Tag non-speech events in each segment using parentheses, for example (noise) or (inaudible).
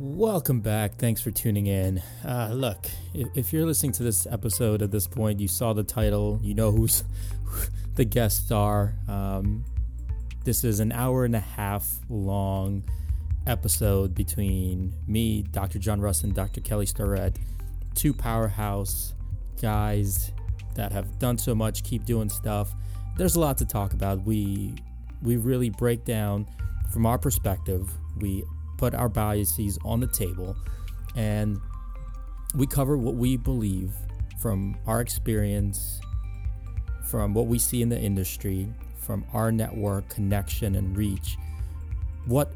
Welcome back. Thanks for tuning in. Uh, look, if, if, you're listening to this episode at this point, you saw the title, you know who's (laughs) the guest star. Um, this is an hour and a half long episode between me, Dr. John Russ, and Dr. Kelly Starrett, two powerhouse guys that have done so much, keep doing stuff. There's a lot to talk about. We we really break down from our perspective. We put our biases on the table and we cover what we believe from our experience, from what we see in the industry, from our network connection and reach, what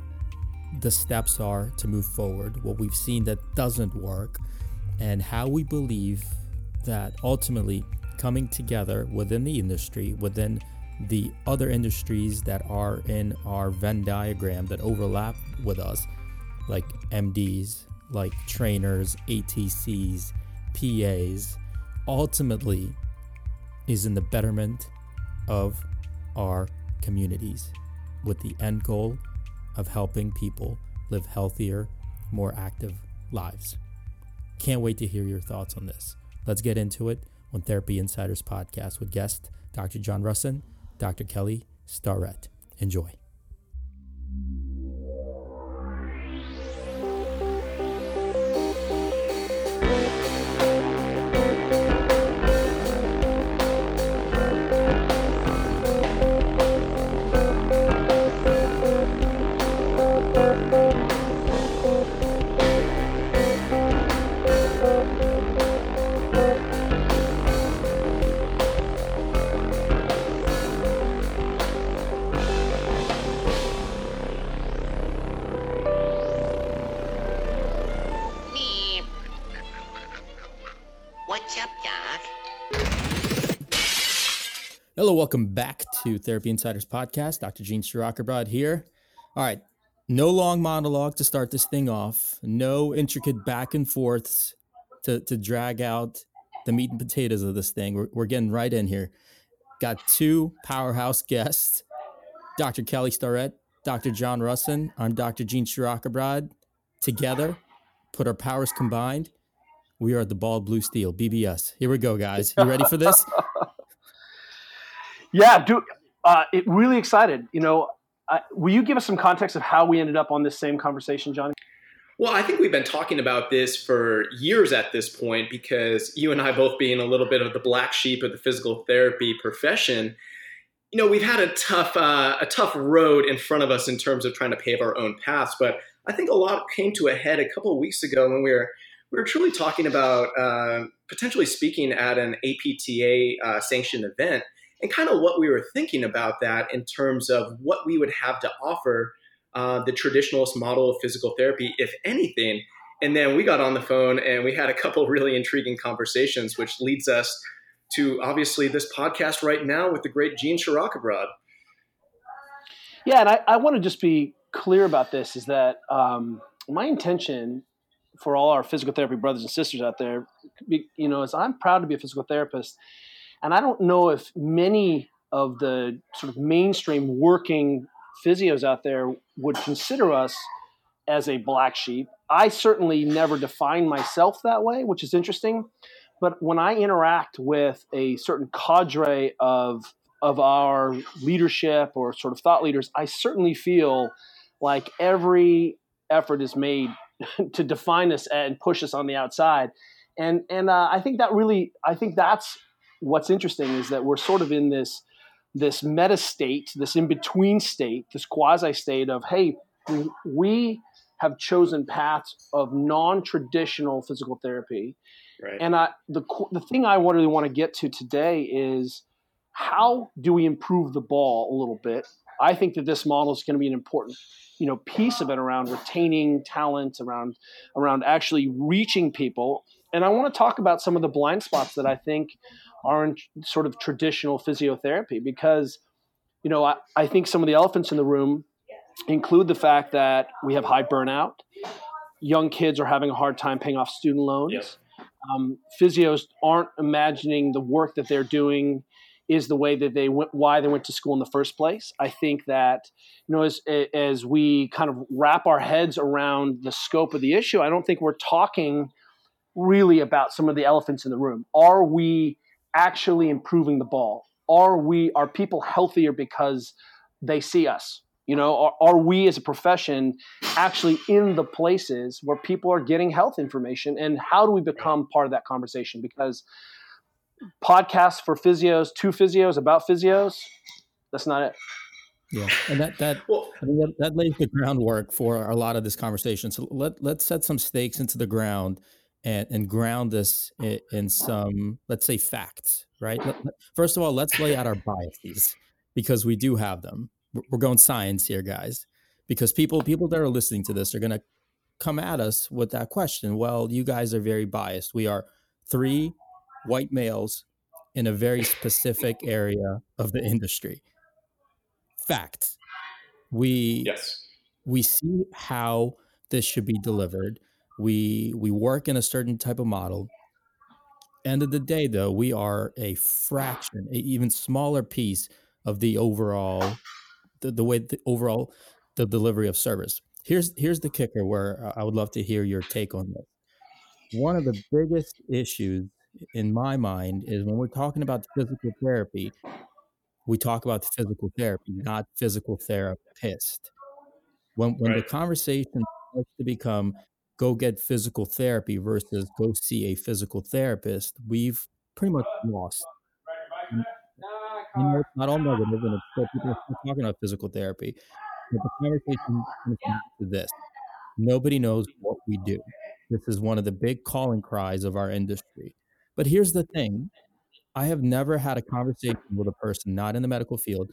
the steps are to move forward, what we've seen that doesn't work, and how we believe that ultimately coming together within the industry, within the other industries that are in our Venn diagram that overlap with us, like MDs, like trainers, ATCs, PAs, ultimately is in the betterment of our communities with the end goal of helping people live healthier, more active lives. Can't wait to hear your thoughts on this. Let's get into it on Therapy Insiders podcast with guest Dr. John Rusin, Dr. Kelly Starrett. Enjoy. Welcome back to Therapy Insiders Podcast. Dr. Gene Shirokobrod here. All right, no long monologue to start this thing off. No intricate back and forths to, to drag out the meat and potatoes of this thing. We're, we're getting right in here. Got two powerhouse guests, Dr. Kelly Starrett, Dr. John Rusin. I'm Dr. Gene Shirokobrod. Together, put our powers combined, we are the bald blue steel, BBS. Here we go, guys. You ready for this? (laughs) Yeah, dude, uh, it really excited. You know, uh, will you give us some context of how we ended up on this same conversation, Johnny? Well, I think we've been talking about this for years at this point because you and I both being a little bit of the black sheep of the physical therapy profession, you know, we've had a tough uh, a tough road in front of us in terms of trying to pave our own paths. But I think a lot came to a head a couple of weeks ago when we were we were truly talking about uh, potentially speaking at an APTA uh, sanctioned event and kind of what we were thinking about that in terms of what we would have to offer uh, the traditionalist model of physical therapy, if anything. And then we got on the phone and we had a couple (laughs) really intriguing conversations, which leads us to obviously this podcast right now with the great Gene Shirokobrod. Yeah, and I, I want to just be clear about this is that um, my intention for all our physical therapy brothers and sisters out there, you know, is I'm proud to be a physical therapist and I don't know if many of the sort of mainstream working physios out there would consider us as a black sheep. I certainly never defined myself that way, which is interesting. But when I interact with a certain cadre of of our leadership or sort of thought leaders, I certainly feel like every effort is made (laughs) to define us and push us on the outside. And and uh, I think that really, I think that's what's interesting is that we're sort of in this this meta state, this in between state, this quasi state of hey, we have chosen paths of non traditional physical therapy. Right. And I, the the thing I really want to get to today is how do we improve the ball a little bit? I think that this model is going to be an important, you know, piece of it around retaining talent, around around actually reaching people. And I want to talk about some of the blind spots that I think aren't sort of traditional physiotherapy because you know I, I think some of the elephants in the room include the fact that we have high burnout young kids are having a hard time paying off student loans yes. um, physios aren't imagining the work that they're doing is the way that they went, why they went to school in the first place. I think that you know, as as we kind of wrap our heads around the scope of the issue, I don't think we're talking really about some of the elephants in the room. Are we actually improving the ball? Are we are people healthier because they see us? You know, are, are we as a profession actually in the places where people are getting health information, and how do we become part of that conversation? Because podcasts for physios, two physios about physios, that's not it. Yeah, and that that well, I mean, that, that lays the groundwork for a lot of this conversation. So let let's set some stakes into the ground and and ground this oh in, in some let's say facts, right? First of all, let's lay out our biases because we do have them. We're going science here, guys, because people people that are listening to this are going to come at us with that question. Well, you guys are very biased. We are three white males in a very specific area of the industry. Fact. We yes. we see how this should be delivered. We we work in a certain type of model. End of the day, though, we are a fraction, a even smaller piece of the overall, the, the way the overall the delivery of service. Here's here's the kicker where I would love to hear your take on this. One of the biggest issues in my mind is when we're talking about physical therapy, we talk about physical therapy, not physical therapist. When when right. the conversation starts to become go get physical therapy versus go see a physical therapist, we've pretty much lost. Not all negative, and it's people are talking about physical therapy. But the conversation comes to this: nobody knows what we do. This is one of the big calling cries of our industry. But here's the thing I have never had a conversation with a person not in the medical field,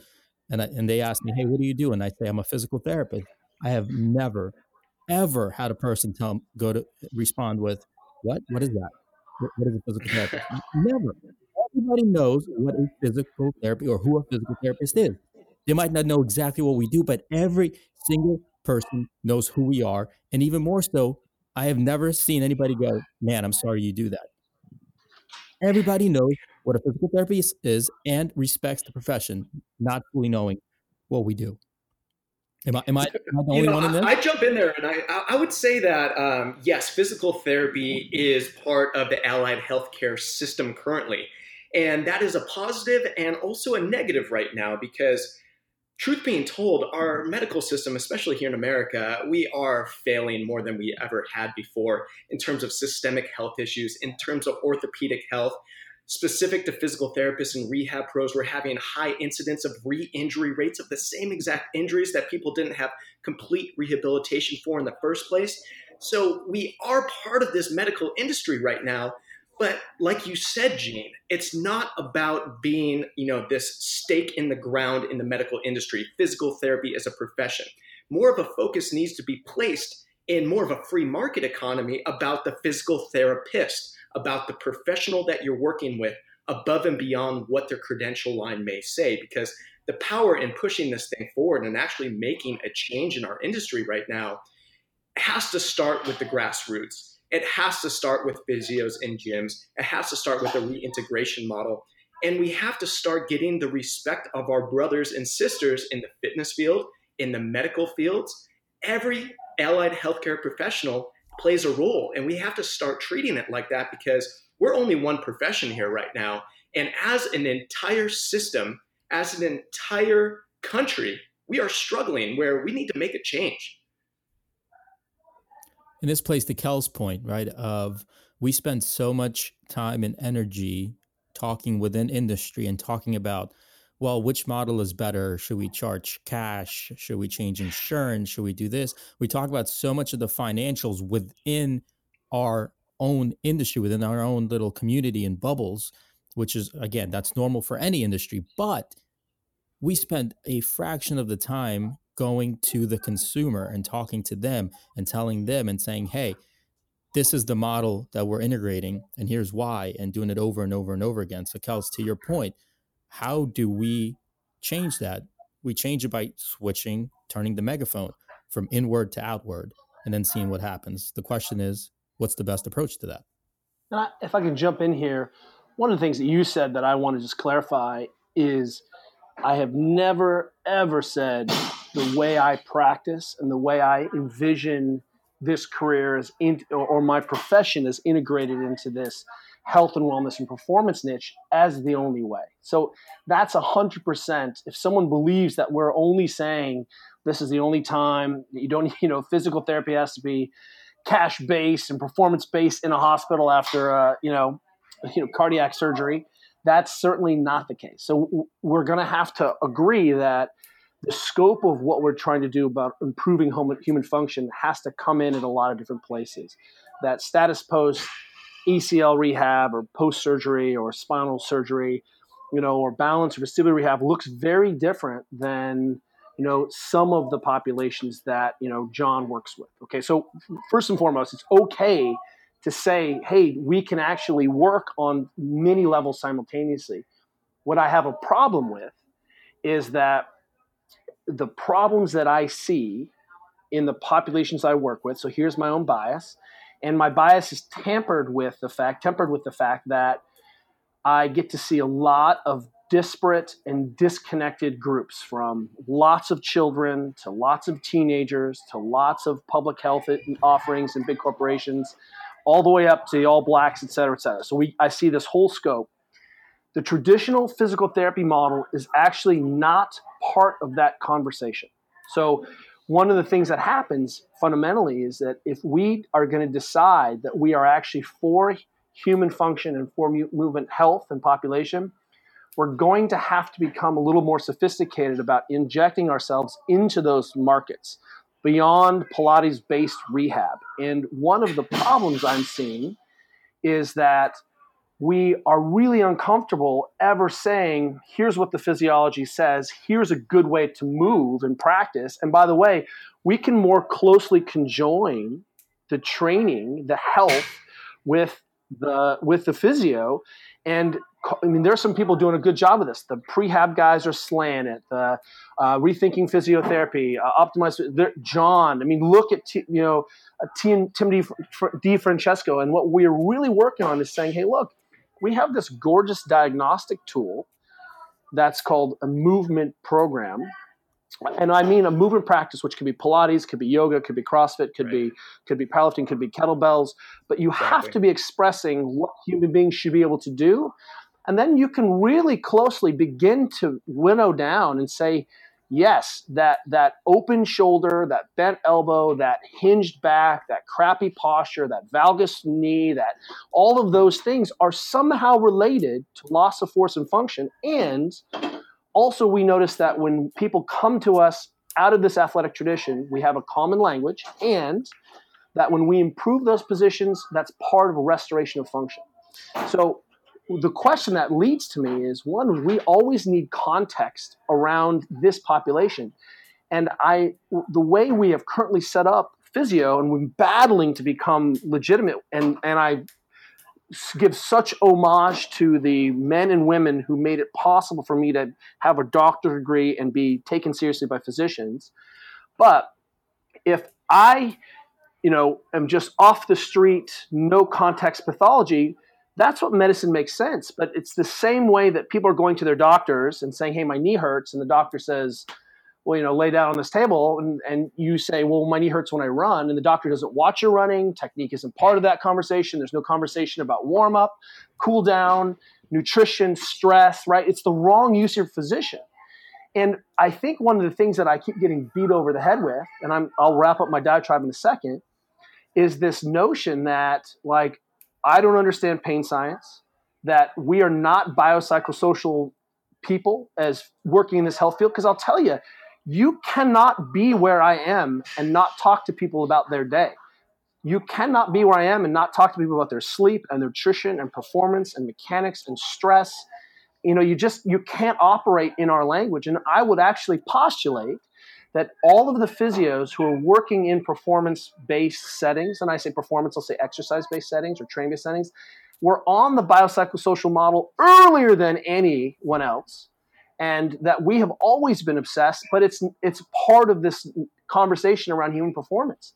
and, I, and they ask me, Hey, what do you do? And I say, I'm a physical therapist. I have never, ever had a person tell go to respond with, What? What is that? what, what is a physical therapist? never. Everybody knows what a physical therapy or who a physical therapist is. They might not know exactly what we do, but every single person knows who we are. And even more so, I have never seen anybody go, Man, I'm sorry you do that. Everybody knows what a physical therapist is and respects the profession, not fully knowing what we do. Am I, am I, am I the only know, one in this? I, I, jump in there and I, I would say that, um, yes, physical therapy is part of the allied healthcare system currently. And that is a positive and also a negative right now because truth being told, our medical system, especially here in America, we are failing more than we ever had before in terms of systemic health issues, in terms of orthopedic health. Specific to physical therapists and rehab pros, we're having high incidence of re injury rates of the same exact injuries that people didn't have complete rehabilitation for in the first place. So, we are part of this medical industry right now but like you said, Gene, it's not about being, you know, this stake in the ground in the medical industry, physical therapy as a profession. More of a focus needs to be placed in more of a free market economy about the physical therapist, about the professional that you're working with, above and beyond what their credential line may say. Because the power in pushing this thing forward and actually making a change in our industry right now has to start with the grassroots it has to start with physios and gyms. It has to start with a reintegration model. And we have to start getting the respect of our brothers and sisters in the fitness field, in the medical fields. Every allied healthcare professional plays a role, and we have to start treating it like that because we're only one profession here right now. And as an entire system, as an entire country, we are struggling where we need to make a change. And this plays to Kel's point, right? Of we spend so much time and energy talking within industry and talking about, well, which model is better? Should we charge cash? Should we change insurance? Should we do this? We talk about so much of the financials within our own industry, within our own little community and bubbles, which is, again, that's normal for any industry. But we spend a fraction of the time going to the consumer and talking to them and telling them and saying, hey, this is the model that we're integrating and here's why and doing it over and over and over again. So Kels, to your point, how do we change that? We change it by switching, turning the megaphone from inward to outward and then seeing what happens. The question is, what's the best approach to that? and if I can jump in here, one of the things that you said that I want to just clarify is I have never ever said the way I practice and the way I envision this career is in, or my profession is integrated into this health and wellness and performance niche as the only way. So that's a hundred percent. If someone believes that we're only saying this is the only time you don't, (laughs) you know, physical therapy has to be cash based and performance based in a hospital after, uh, you know, (laughs) you know, cardiac surgery. That's certainly not the case. So we're going to have to agree that the scope of what we're trying to do about improving human function has to come in at a lot of different places. That status post ACL rehab or post surgery or spinal surgery, you know, or balance or vestibular rehab looks very different than you know some of the populations that you know John works with. Okay, so first and foremost, it's okay to say, hey, we can actually work on many levels simultaneously. What I have a problem with is that the problems that I see in the populations I work with. So here's my own bias, and my bias is tampered with the fact, tempered with the fact that I get to see a lot of disparate and disconnected groups from lots of children to lots of teenagers to lots of public health offerings and big corporations all the way up to the all blacks et cetera et cetera so we, i see this whole scope the traditional physical therapy model is actually not part of that conversation. So, one of the things that happens fundamentally is that if we are going to decide that we are actually for human function and for movement health and population, we're going to have to become a little more sophisticated about injecting ourselves into those markets beyond Pilates based rehab. And one of the problems I'm seeing is that we are really uncomfortable ever saying, here's what the physiology says, here's a good way to move and practice. And by the way, we can more closely conjoin the training, the health with the with the physio. And I mean, there's some people doing a good job of this. The prehab guys are slaying it. The uh, rethinking physiotherapy, uh, optimized. John, I mean, look at T, you know uh, Tim, Tim D, DiFrancesco, and what we're really working on is saying, hey, look, we have this gorgeous diagnostic tool that's called a movement program and I mean a movement practice, which could be Pilates, could be yoga, could be CrossFit, could right. be could be powerlifting, could be kettlebells. But you exactly. have to be expressing what human beings should be able to do, and then you can really closely begin to winnow down and say, yes, that that open shoulder, that bent elbow, that hinged back, that crappy posture, that valgus knee, that all of those things are somehow related to loss of force and function. And also, we notice that when people come to us out of this athletic tradition, we have a common language, and that when we improve those positions, that's part of a restoration of function. So the question that leads to me is one we always need context around this population. And i the way we have currently set up physio and we're battling to become legitimate and and i give such homage to the men and women who made it possible for me to have a doctorate degree and be taken seriously by physicians. But if i you know am just off the street no context pathology that's what medicine makes sense. But it's the same way that people are going to their doctors and saying, hey, my knee hurts. And the doctor says, well, you know, lay down on this table. And, and you say, well, my knee hurts when I run. And the doctor doesn't watch your running. Technique isn't part of that conversation. There's no conversation about warm up, cool down, nutrition, stress, right? It's the wrong use of your physician. And I think one of the things that I keep getting beat over the head with, and I'm, I'll wrap up my diatribe in a second, is this notion that like I don't understand pain science, that we are not biopsychosocial people as working in this health field. Because I'll tell you, you cannot be where I am and not talk to people about their day. You cannot be where I am and not talk to people about their sleep and nutrition and performance and mechanics and stress. You know, you just you can't operate in our language. And I would actually postulate that all of the physios who are working in performance based settings, and I say performance, I'll say exercise based settings or train based settings, were on the biopsychosocial model earlier than anyone else. And that we have always been obsessed, but it's it's part of this conversation around human performance.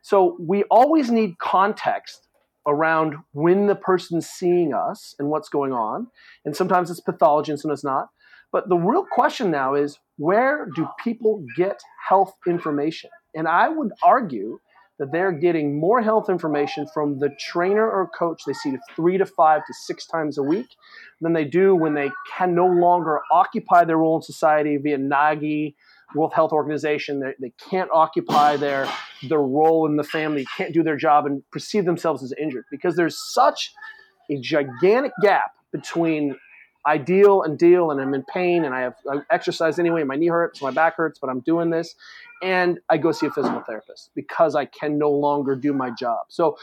So we always need context around when the person's seeing us and what's going on. And sometimes it's pathology and sometimes not. But the real question now is where do people get health information? And I would argue that they're getting more health information from the trainer or coach they see three to five to six times a week than they do when they can no longer occupy their role in society via NAGI, World Health Organization. They, they can't occupy their, their role in the family, can't do their job, and perceive themselves as injured because there's such a gigantic gap between ideal and deal and I'm in pain and I have I exercise anyway, my knee hurts, my back hurts, but I'm doing this. And I go see a physical therapist because I can no longer do my job. So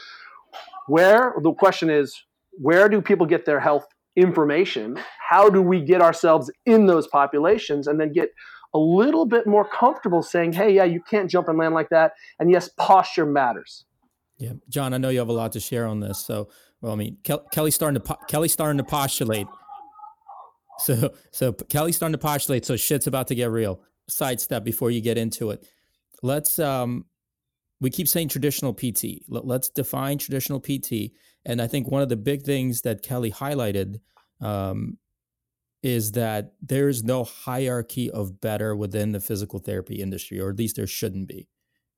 where the question is, where do people get their health information? How do we get ourselves in those populations and then get a little bit more comfortable saying, hey, yeah, you can't jump and land like that. And yes, posture matters. Yeah, John, I know you have a lot to share on this. So, well, I mean, Kel- Kelly's starting to po- Kelly's starting to postulate so (laughs) so Kelly's starting to postulate. So shit's about to get real. Sidestep before you get into it. Let's um we keep saying traditional PT. Let's define traditional PT. And I think one of the big things that Kelly highlighted um, is that there's no hierarchy of better within the physical therapy industry, or at least there shouldn't be,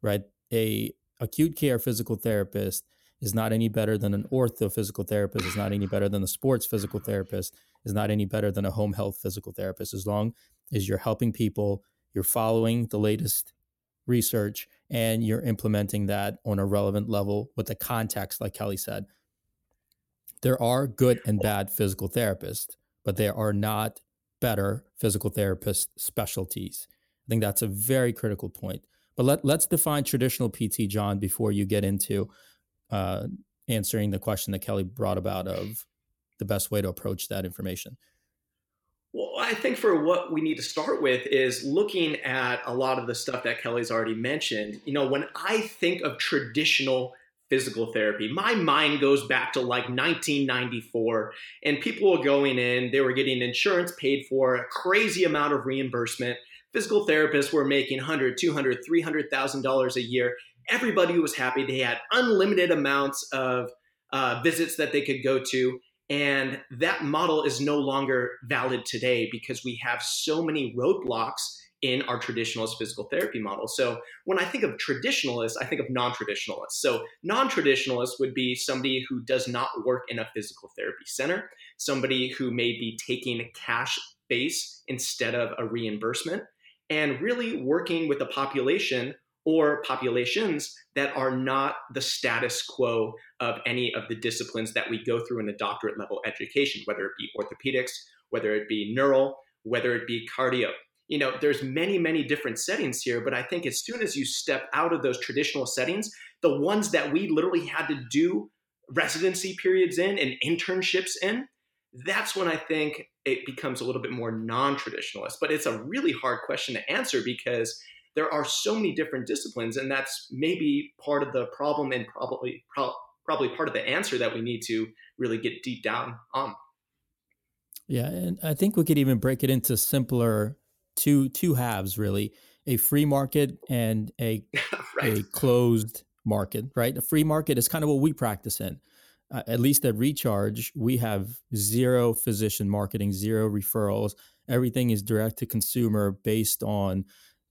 right? A acute care physical therapist is not any better than an ortho physical therapist, is not any better than a sports physical therapist, is not any better than a home health physical therapist, as long as you're helping people, you're following the latest research, and you're implementing that on a relevant level with the context, like Kelly said. There are good and bad physical therapists, but there are not better physical therapist specialties. I think that's a very critical point. But let, let's define traditional PT, John, before you get into uh, answering the question that Kelly brought about of the best way to approach that information? Well, I think for what we need to start with is looking at a lot of the stuff that Kelly's already mentioned. You know, when I think of traditional physical therapy, my mind goes back to like 1994, and people were going in, they were getting insurance paid for, a crazy amount of reimbursement. Physical therapists were making 100, 200, 300,000 dollars a year, everybody was happy. They had unlimited amounts of uh, visits that they could go to. And that model is no longer valid today because we have so many roadblocks in our traditionalist physical therapy model. So when I think of traditionalists, I think of non traditionalists. So non traditionalist would be somebody who does not work in a physical therapy center, somebody who may be taking a cash base instead of a reimbursement, and really working with a population or populations that are not the status quo of any of the disciplines that we go through in a doctorate level education, whether it be orthopedics, whether it be neural, whether it be cardio. You know, there's many, many different settings here, but I think as soon as you step out of those traditional settings, the ones that we literally had to do residency periods in and internships in, that's when I think it becomes a little bit more non traditionalist. But it's a really hard question to answer because there are so many different disciplines, and that's maybe part of the problem and probably pro- probably part of the answer that we need to really get deep down on. Yeah, and I think we could even break it into simpler two two halves really a free market and a (laughs) right. a closed market right a free market is kind of what we practice in uh, at least at recharge we have zero physician marketing zero referrals everything is direct to consumer based on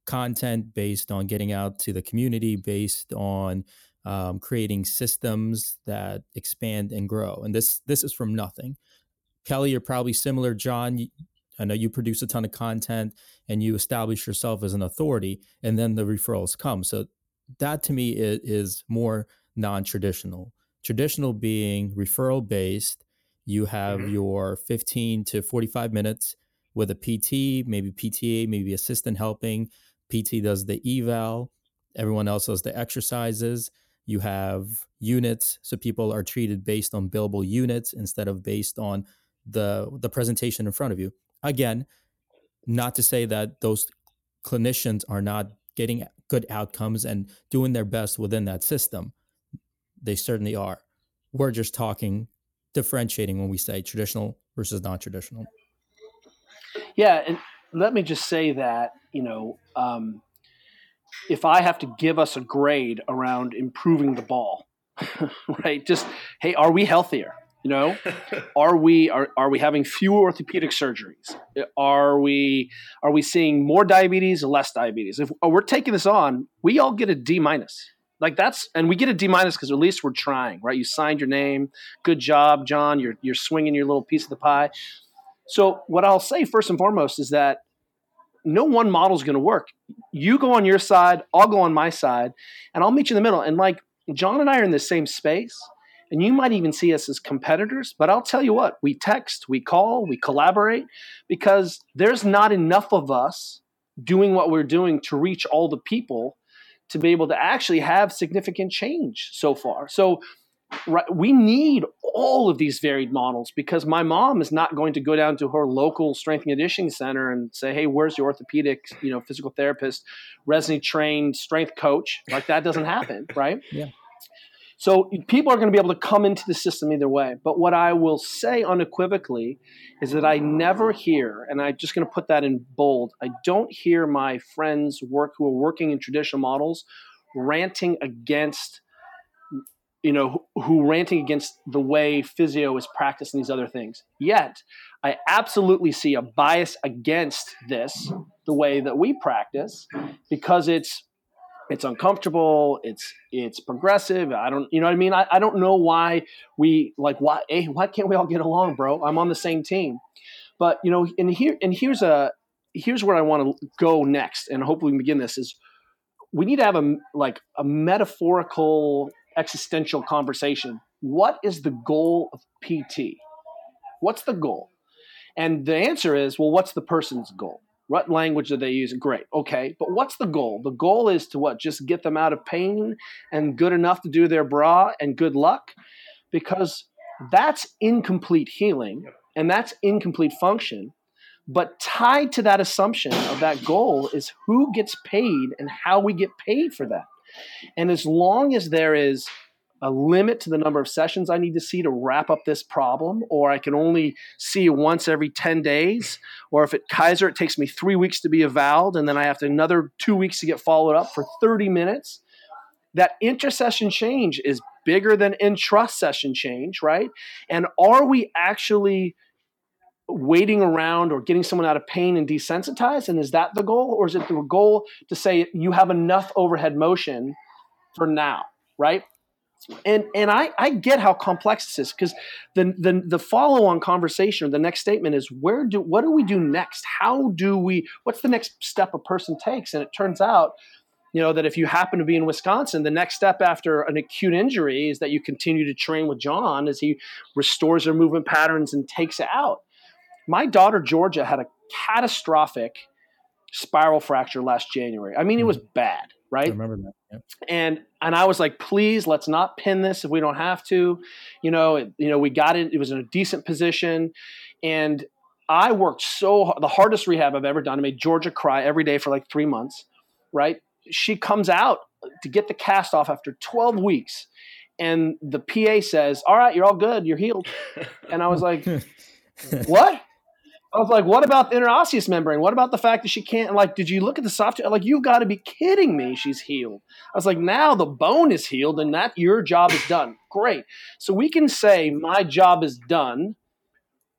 content based on getting out to the community based on um, creating systems that expand and grow and this this is from nothing. Kelly you're probably similar. John i know you produce a ton of content and you establish yourself as an authority and then the referrals come. So that to me is, is more non-traditional. Traditional being referral based. You have mm-hmm. your 15 to 45 minutes with a pt maybe pta maybe assistant helping PT does the eval, everyone else does the exercises. You have units, so people are treated based on billable units instead of based on the the presentation in front of you. Again, not to say that those clinicians are not getting good outcomes and doing their best within that system. They certainly are. We're just talking differentiating when we say traditional versus non-traditional. Yeah, and let me just say that you know um, if I have to give us a grade around improving the ball, (laughs) right? Just hey, are we healthier? You know, (laughs) are we are, are we having fewer orthopedic surgeries? Are we are we seeing more diabetes, less diabetes? If we're taking this on, we all get a D minus. Like that's and we get a D minus because at least we're trying, right? You signed your name. Good job, John. You're you're swinging your little piece of the pie. So what I'll say first and foremost is that no one model is going to work. You go on your side, I'll go on my side, and I'll meet you in the middle. And like John and I are in the same space and you might even see us as competitors, but I'll tell you what, we text, we call, we collaborate because there's not enough of us doing what we're doing to reach all the people to be able to actually have significant change so far. So right, we need all of these varied models because my mom is not going to go down to her local strength and conditioning center and say, "Hey, where's your orthopedic, you know, physical therapist, resident trained strength coach?" Like that doesn't happen, (laughs) right? Yeah. So people are going to be able to come into the system either way. But what I will say unequivocally is that I never hear, and I'm just going to put that in bold, I don't hear my friends work who are working in traditional models ranting against you know who, ranting against the way physio is practiced and these other things. Yet i absolutely see a bias against this the way that we practice because it's it's uncomfortable it's it's progressive i don't you know what i mean? I, I don't know why we like why hey, why can't we all get along bro? I'm on the same team. But you know and here and here's a here's where i want to go next and hopefully we can begin this is we need to have a like a metaphorical existential conversation what is the goal of pt what's the goal and the answer is well what's the person's goal what language are they using? Great. Okay. But what's the goal? The goal is to what? Just get them out of pain and good enough to do their bra and good luck? Because that's incomplete healing and that's incomplete function. But tied to that assumption of that goal is who gets paid and how we get paid for that. And as long as there is a limit to the number of sessions I need to see to wrap up this problem, or I can only see once every 10 days, or if at Kaiser it takes me three weeks to be evalved and then I have to another two weeks to get followed up for 30 minutes. That intersession change is bigger than intra session change, right? And are we actually waiting around or getting someone out of pain and desensitized? And is that the goal? Or is it the goal to say you have enough overhead motion for now, right? and and I, I get how complex this is because the the, the follow on conversation or the next statement is where do what do we do next? How do we what's the next step a person takes? And it turns out, you know, that if you happen to be in Wisconsin, the next step after an acute injury is that you continue to train with John as he restores their movement patterns and takes it out. My daughter Georgia had a catastrophic spiral fracture last January. I mean, it was mm-hmm. bad right? I remember that. Yeah. And and I was like, please, let's not pin this if we don't have to. You know, it, you know, we got it. It was in a decent position, and I worked so the hardest rehab I've ever done. I made Georgia cry every day for like three months. Right? She comes out to get the cast off after 12 weeks, and the PA says, "All right, you're all good. You're healed." (laughs) And I was like, (laughs) "What?" I was like, what about the interosseous membrane? What about the fact that she can't, like, did you look at the soft, like, you've got to be kidding me. She's healed. I was like, now the bone is healed and that your job is done. Great. So we can say, my job is done.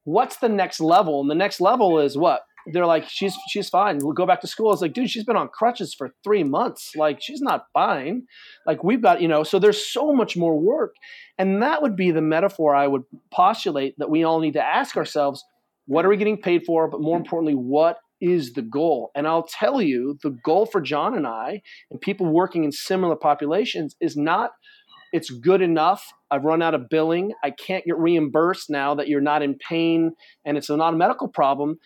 What's the next level? And the next level is what? They're like, she's she's fine. We'll go back to school. It's like, dude, she's been on crutches for three months. Like, she's not fine. Like, we've got, you know, so there's so much more work. And that would be the metaphor I would postulate that we all need to ask ourselves what are we getting paid for? But more importantly, what is the goal? And I'll tell you, the goal for John and I and people working in similar populations is not it's good enough. I've run out of billing. I can't get reimbursed now that you're not in pain and it's not a medical problem.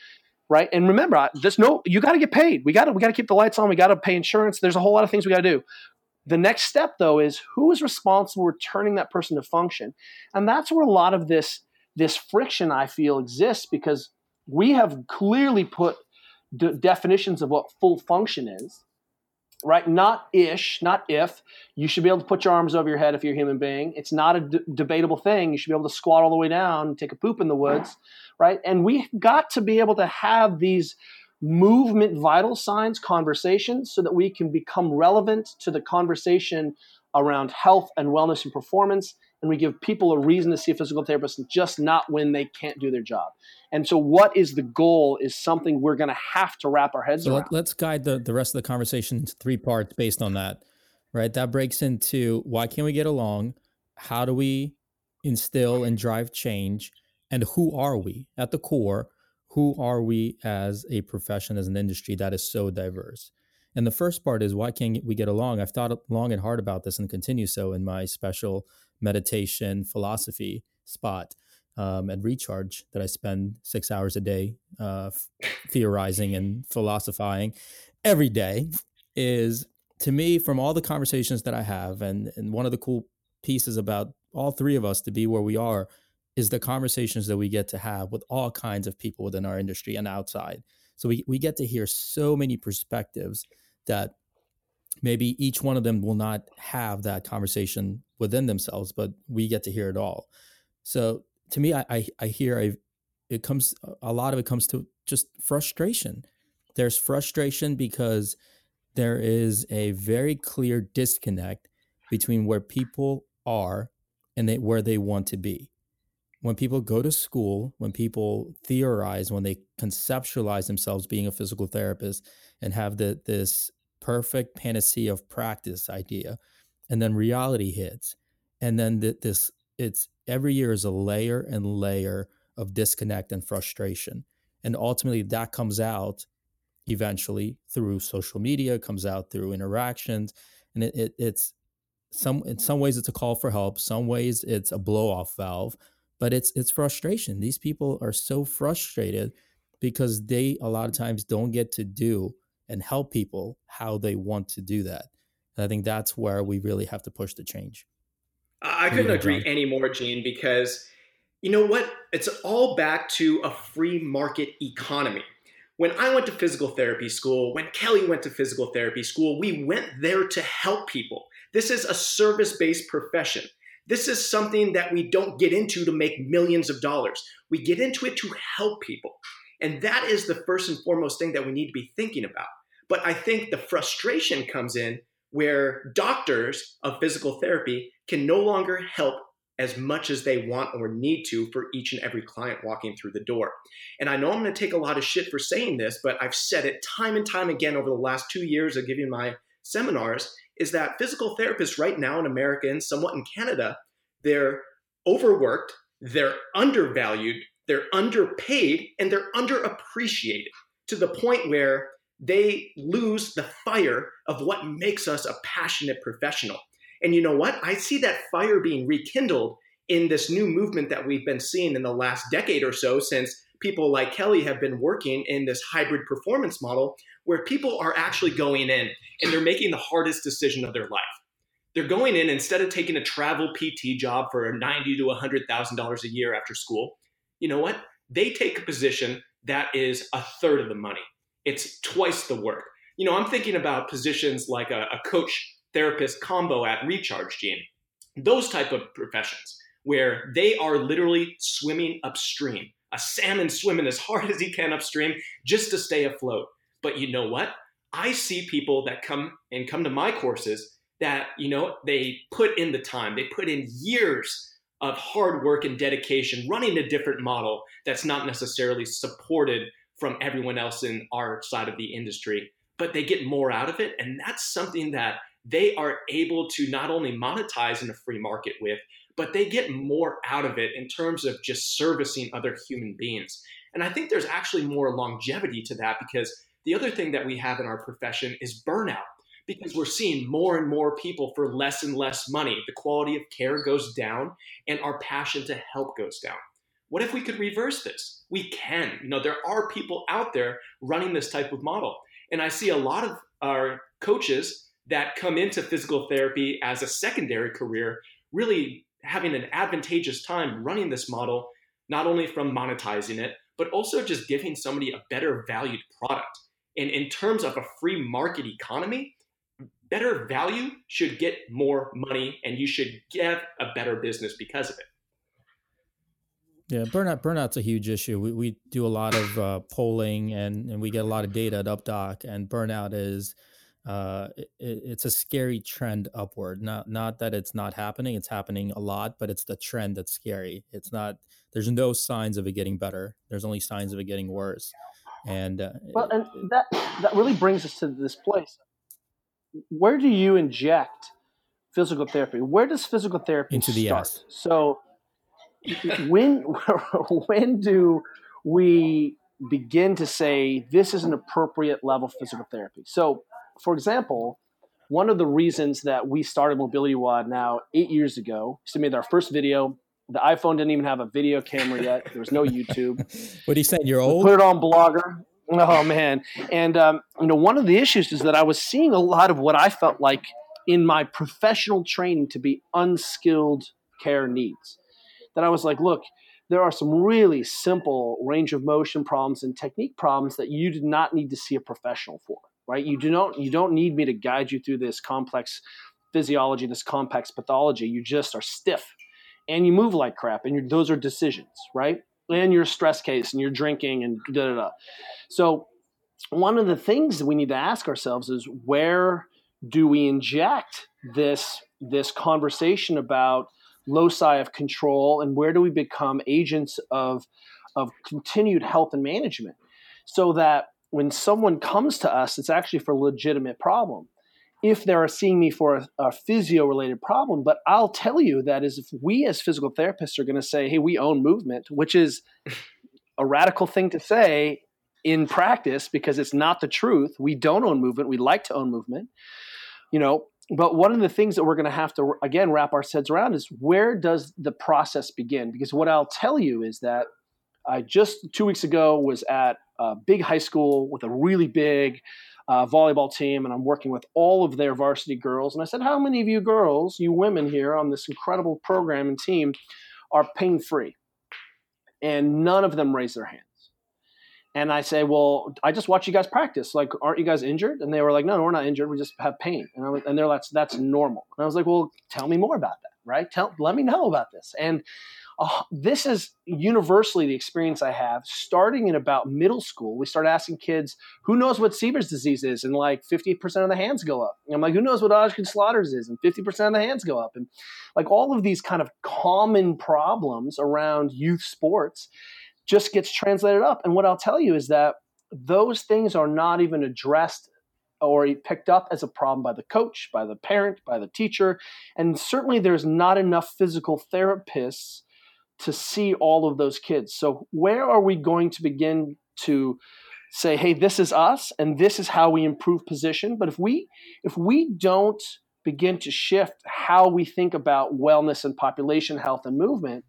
Right. And remember, I, there's no you got to get paid. We got to we got to keep the lights on. We got to pay insurance. There's a whole lot of things we got to do. The next step, though, is who is responsible for returning that person to function? And that's where a lot of this this friction I feel exists because we have clearly put definitions of what full function is, right? Not ish, not if. You should be able to put your arms over your head if you're a human being. It's not a d- debatable thing. You should be able to squat all the way down, take a poop in the woods, right? And we've got to be able to have these movement vital signs conversations so that we can become relevant to the conversation around health and wellness and performance and we give people a reason to see a physical therapist, just not when they can't do their job. And so, what is the goal is something we're going to have to wrap our heads so around. Let's guide the, the rest of the conversation into three parts based on that, right? That breaks into why can't we get along? How do we instill and drive change? And who are we at the core? Who are we as a profession, as an industry that is so diverse? And the first part is why can't we get along? I've thought long and hard about this and continue so in my special meditation philosophy spot um, at Recharge that I spend six hours a day uh, theorizing and philosophizing every day is to me from all the conversations that I have and and one of the cool pieces about all three of us to be where we are is the conversations that we get to have with all kinds of people within our industry and outside. So we, we get to hear so many perspectives that maybe each one of them will not have that conversation within themselves, but we get to hear it all. So to me, I, I, I hear it comes, a lot of it comes to just frustration. There's frustration because there is a very clear disconnect between where people are and they, where they want to be. When people go to school, when people theorize, when they conceptualize themselves being a physical therapist and have the, this perfect panacea of practice idea and then reality hits and then th- this it's every year is a layer and layer of disconnect and frustration and ultimately that comes out eventually through social media comes out through interactions and it, it, it's some in some ways it's a call for help some ways it's a blow off valve but it's it's frustration. These people are so frustrated because they a lot of times don't get to do and help people how they want to do that. And I think that's where we really have to push the change. I couldn't agree any more, Gene, because you know what? It's all back to a free market economy. When I went to physical therapy school, when Kelly went to physical therapy school, we went there to help people. This is a service based profession. This is something that we don't get into to make millions of dollars. We get into it to help people. And that is the first and foremost thing that we need to be thinking about. But I think the frustration comes in where doctors of physical therapy can no longer help as much as they want or need to for each and every client walking through the door. And I know I'm going to take a lot of shit for saying this, but I've said it time and time again over the last two years of giving my seminars is that physical therapists right now in America and somewhat in Canada, they're overworked, they're undervalued, they're underpaid, and they're underappreciated to the point where they lose the fire of what makes us a passionate professional. And you know what? I see that fire being rekindled in this new movement that we've been seeing in the last decade or so since people like Kelly have been working in this hybrid performance model where people are actually going in and they're making the hardest decision of their life. They're going in instead of taking a travel PT job for 90 to $100,000 a year after school. You know what? They take a position that is a third of the money it's twice the work. You know, I'm thinking about positions like a, a coach therapist combo at Recharge Gene, those type of professions where they are literally swimming upstream, a salmon swimming as (laughs) hard as he can upstream just to stay afloat. But you know what? I see people that come and come to my courses that, you know, they put in the time, they put in years of hard work and dedication running a different model that's not necessarily supported from everyone else in our side of the industry, but they get more out of it. And that's something that they are able to not only monetize in a free market with, but they get more out of it in terms of just servicing other human beings. And I think there's actually more longevity to that because the other thing that we have in our profession is burnout because we're seeing more and more people for less and less money. The quality of care goes down and our passion to help goes down. What if we could reverse this? We can. You know, there are people out there running this type of model. And I see a lot of our coaches that come into physical therapy as a secondary career really having an advantageous time running this model, not only from monetizing it, but also just giving somebody a better valued product. And in terms of a free market economy, better value should get more money and you should get a better business because of it. Yeah, burnout burnout's a huge issue. We we do a lot of uh, polling and and we get a lot of data at UpDoc, and burnout is uh, it, it's a scary trend upward. Not not that it's not happening; it's happening a lot, but it's the trend that's scary. It's not. There's no signs of it getting better. There's only signs of it getting worse. And uh, well, and that that really brings us to this place. Where do you inject physical therapy? Where does physical therapy into the start? S? So when (laughs) when do we begin to say this is an appropriate level of physical therapy? So for example, one of the reasons that we started Mobility WOD now eight years ago is to make our first video. The iPhone didn't even have a video camera yet. There was no YouTube. (laughs) what are you saying? You're old? We put it on Blogger. Oh man! And um, you know, one of the issues is that I was seeing a lot of what I felt like in my professional training to be unskilled care needs. That I was like, look, there are some really simple range of motion problems and technique problems that you do not need to see a professional for right? You do not you don't need me to guide you through this complex physiology, this complex pathology. You just are stiff, and you move like crap, and those are decisions, right? And your stress case, and you're drinking, and da da da. So one of the things that we need to ask ourselves is where do we inject this this conversation about loci of control and where do we become agents of of continued health and management so that when someone comes to us, it's actually for a legitimate problem. If they're seeing me for a, a physio related problem, but I'll tell you that is if we as physical therapists are going to say, hey, we own movement, which is a radical thing to say in practice because it's not the truth. We don't own movement. We like to own movement, you know. But one of the things that we're going to have to again wrap our heads around is where does the process begin? Because what I'll tell you is that I just two weeks ago was at a big high school with a really big uh, volleyball team, and I'm working with all of their varsity girls. And I said, How many of you girls, you women here on this incredible program and team, are pain free? And none of them raised their hands. And I say, Well, I just watch you guys practice. Like, aren't you guys injured? And they were like, No, we're not injured. We just have pain. And, I, and they're like, That's normal. And I was like, Well, tell me more about that, right? Tell, let me know about this. And uh, this is universally the experience I have. Starting in about middle school, we start asking kids, "Who knows what Sever's disease is?" And like fifty percent of the hands go up. And I'm like, "Who knows what Osgood-Schlatter's is?" And fifty percent of the hands go up. And like all of these kind of common problems around youth sports just gets translated up. And what I'll tell you is that those things are not even addressed or picked up as a problem by the coach, by the parent, by the teacher. And certainly there's not enough physical therapists to see all of those kids. So, where are we going to begin to say, hey, this is us and this is how we improve position? But if we if we don't begin to shift how we think about wellness and population health and movement,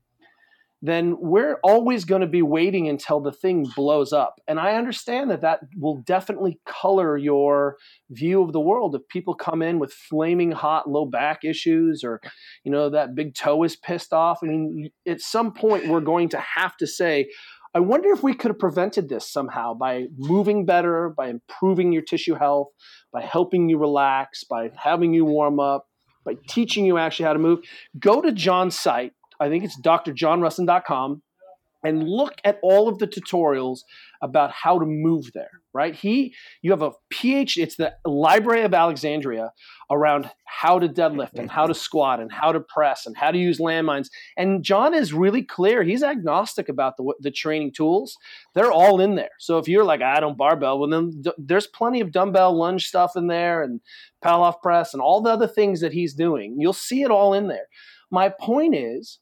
then we're always going to be waiting until the thing blows up. And I understand that that will definitely color your view of the world. If people come in with flaming hot low back issues or, you know, that big toe is pissed off, I mean, at some point we're going to have to say, I wonder if we could have prevented this somehow by moving better, by improving your tissue health, by helping you relax, by having you warm up, by teaching you actually how to move. Go to John's site I think it's drjohnrusin.com and look at all of the tutorials about how to move there right? He you have a phd it's the library of alexandria around how to deadlift and how to squat and how to press and how to use landmines. And john is really clear he's agnostic about the, the training tools. They're all in there. So if you're like i don't barbell well then there's plenty of dumbbell lunge stuff in there and Pallof press and all the other things that he's doing. You'll see it all in there. My point is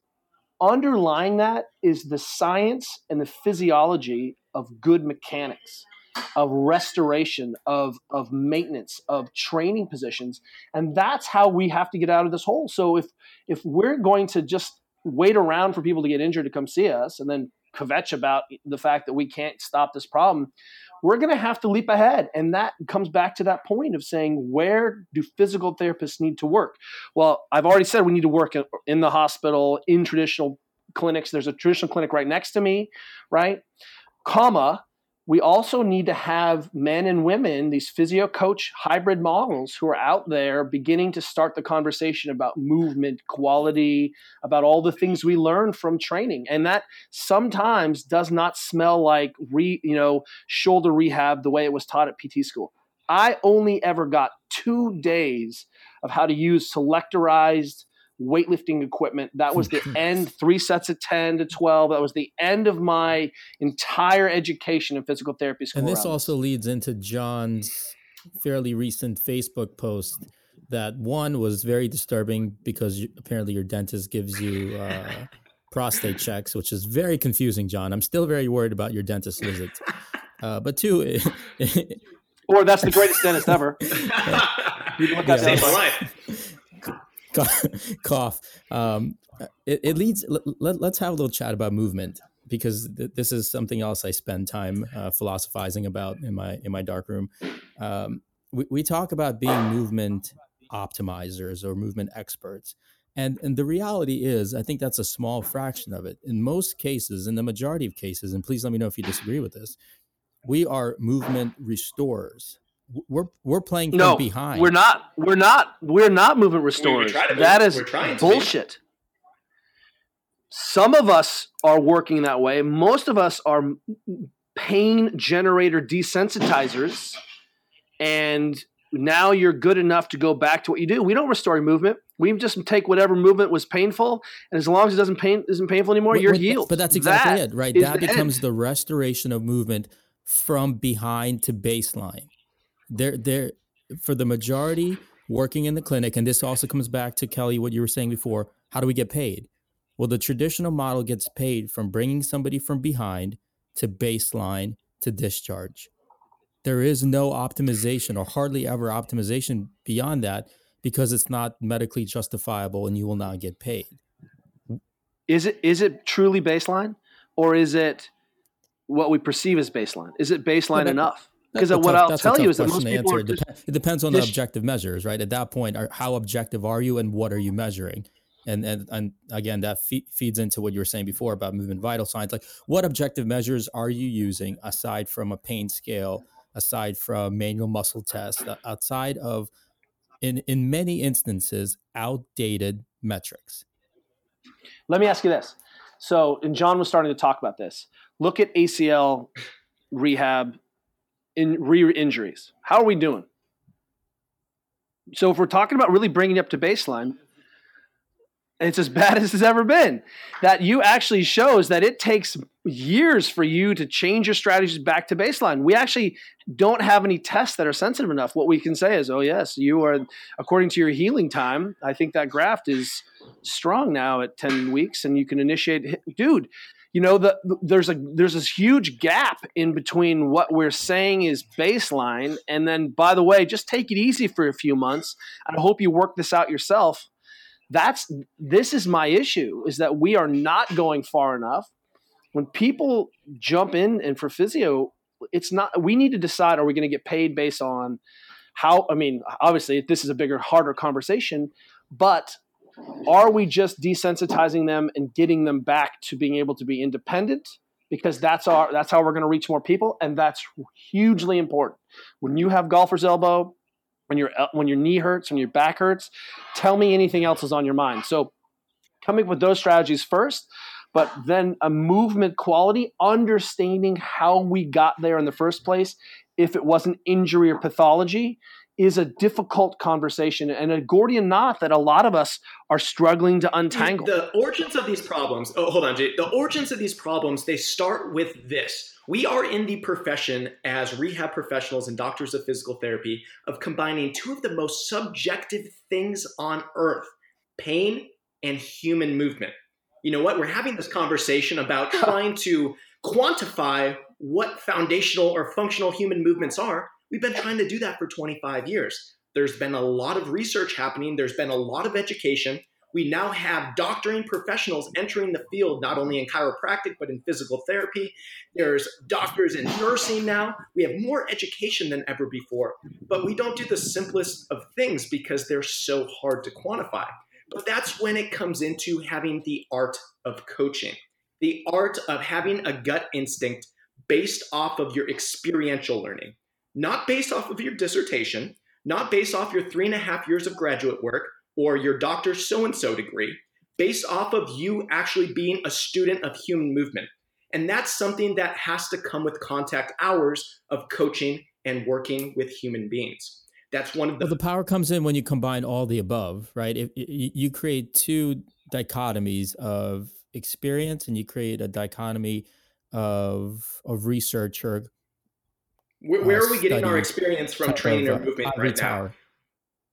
underlying that is the science and the physiology of good mechanics of restoration of of maintenance of training positions and that's how we have to get out of this hole. So if if we're going to just wait around for people to get injured to come see us and then kvetch about the fact that we can't stop this problem we're going to have to leap ahead. And that comes back to that point of saying, where do physical therapists need to work? Well, I've already said we need to work in the hospital, in traditional clinics. There's a traditional clinic right next to me, right? Comma, we also need to have men and women, these physio coach hybrid models who are out there beginning to start the conversation about movement, quality, about all the things we learn from training. And that sometimes does not smell like re, you know, shoulder rehab the way it was taught at PT school. I only ever got two days of how to use selectorized weightlifting equipment. That was the end, three sets of 10 to 12. That was the end of my entire education in physical therapy school. And this also leads into John's fairly recent Facebook post that one was very disturbing because you, apparently your dentist gives you uh, (laughs) prostate checks, which is very confusing, John. I'm still very worried about your dentist visit. Uh, but two, it, (laughs) or that's the greatest dentist ever. (laughs) you look yeah. my life. (laughs) Cough. Um, it, it, leads. Let, us have a little chat about movement because th- this is something else I spend time uh, philosophizing about in my in my dark room. Um, we, we talk about being movement optimizers or movement experts. And, and the reality is, I think that's a small fraction of it. In most cases, in the majority of cases, and please let me know if you disagree with this, we are movement restorers. We're we're playing from no, behind. We're not. We're not. We're not movement restorers. We, we that is bullshit. Some of us are working that way. Most of us are pain generator desensitizers, and now you're good enough to go back to what you do. We don't restore movement. We just take whatever movement was painful, and as long as it doesn't pain isn't painful anymore, you're healed. But that's exactly that it, right? That becomes end. the restoration of movement from behind to baseline. They're they're for the majority working in the clinic, and this also comes back to Kelly what you were saying before. How do we get paid? Well, the traditional model gets paid from bringing somebody from behind to baseline to discharge. There is no optimization or hardly ever optimization beyond that because it's not medically justifiable and you will not get paid. Is it is it truly baseline or is it what we perceive as baseline? Is it baseline well, enough? Because uh, what tough, I'll tell you is that most people are just, it depends on the objective measures, right? At that point, are, how objective are you, and what are you measuring? And and and again, that fe- feeds into what you were saying before about movement vital signs. Like, what objective measures are you using aside from a pain scale, aside from manual muscle tests, outside of, in in many instances, outdated metrics? Let me ask you this. So, and John was starting to talk about this. Look at ACL rehab in re-injuries. How are we doing? So if we're talking about really bringing up to baseline, it's as (laughs) bad as it's ever been. That you actually shows that it takes years for you to change your strategies back to baseline. We actually don't have any tests that are sensitive enough. What we can say is, oh yes, you are according to your healing time. I think that graft is strong now at 10 weeks and you can initiate dude you know the, there's a there's this huge gap in between what we're saying is baseline and then by the way just take it easy for a few months and i hope you work this out yourself. That's this is my issue is that we are not going far enough. When people jump in and for physio it's not we need to decide are we going to get paid based on how i mean obviously this is a bigger harder conversation but are we just desensitizing them and getting them back to being able to be independent? Because that's our that's how we're going to reach more people, and that's hugely important. When you have golfer's elbow, when your when your knee hurts, when your back hurts, tell me anything else is on your mind. So, coming with those strategies first, but then a movement quality, understanding how we got there in the first place, if it wasn't injury or pathology, is a difficult conversation and a Gordian knot that a lot of us are struggling to untangle. The origins of these problems, oh, hold on, Jay. The origins of these problems, they start with this. We are in the profession as rehab professionals and doctors of physical therapy of combining two of the most subjective things on earth pain and human movement. You know what? We're having this conversation about (laughs) trying to quantify what foundational or functional human movements are We've been trying to do that for 25 years. There's been a lot of research happening, there's been a lot of education. We now have doctoring professionals entering the field, not only in chiropractic, but in physical therapy. There's doctors in nursing now. We have more education than ever before, but we don't do the simplest of things because they're so hard to quantify. But that's when it comes into having the art of coaching, the art of having a gut instinct based off of your experiential learning not based off of your dissertation, not based off your three and a half years of graduate work or your doctor's so and so degree, based off of you actually being a student of human movement. And that's something that has to come with contact hours of coaching and working with human beings. That's one of the. Well, the power comes in when you combine all the above, right? If, if you create two dichotomies of experience and you create a dichotomy of of research or where, where are we getting our experience from training or movement right now?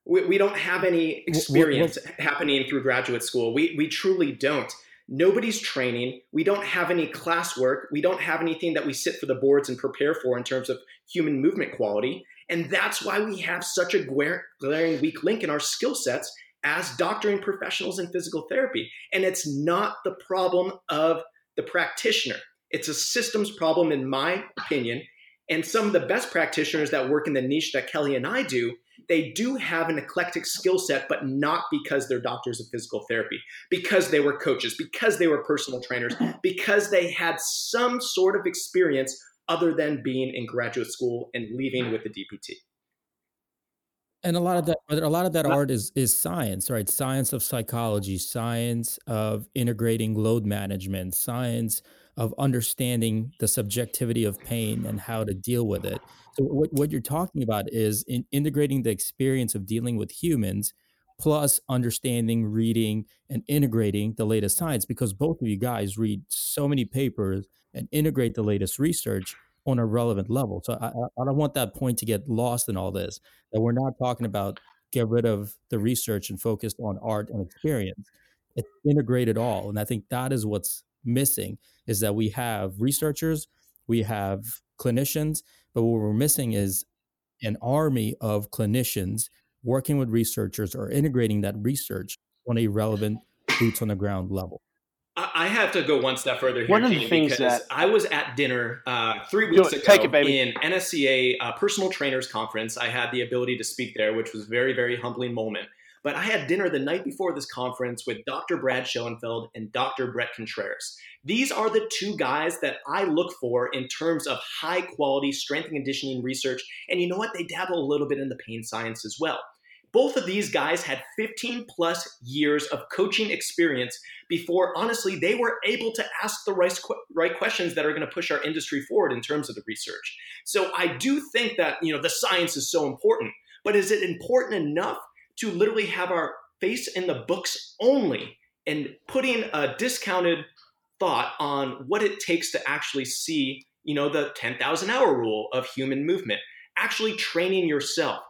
We, we don't have any experience what, what, happening through graduate school. We, we truly don't. Nobody's training. We don't have any classwork. We don't have anything that we sit for the boards and prepare for in terms of human movement quality. And that's why we have such a glaring weak link in our skill sets as doctoring professionals in physical therapy. And it's not the problem of the practitioner, it's a systems problem, in my opinion. And some of the best practitioners that work in the niche that Kelly and I do, they do have an eclectic skill set, but not because they're doctors of physical therapy, because they were coaches, because they were personal trainers, (clears throat) because they had some sort of experience other than being in graduate school and leaving with the DPT. And a lot of that, a lot of that art is is science, right? Science of psychology, science of integrating load management, science of understanding the subjectivity of pain and how to deal with it. So what, what you're talking about is in integrating the experience of dealing with humans plus understanding, reading, and integrating the latest science because both of you guys read so many papers and integrate the latest research on a relevant level. So I, I don't want that point to get lost in all this, that we're not talking about get rid of the research and focus on art and experience. It's integrated all. And I think that is what's missing is that we have researchers, we have clinicians, but what we're missing is an army of clinicians working with researchers or integrating that research on a relevant boots on the ground level. I have to go one step further here. One of the things that I was at dinner uh, three weeks ago it, in NSCA uh, Personal Trainers Conference. I had the ability to speak there, which was a very, very humbling moment. But I had dinner the night before this conference with Dr. Brad Schoenfeld and Dr. Bret Contreras. These are the two guys that I look for in terms of high quality strength and conditioning research. And you know what? They dabble a little bit in the pain science as well. Both of these guys had 15 plus years of coaching experience before, honestly, they were able to ask the right, right questions that are going to push our industry forward in terms of the research. So I do think that, you know, the science is so important, but is it important enough to literally have our face in the books only and putting a discounted thought on what it takes to actually see, you know, the 10,000 hour rule of human movement, actually training yourself,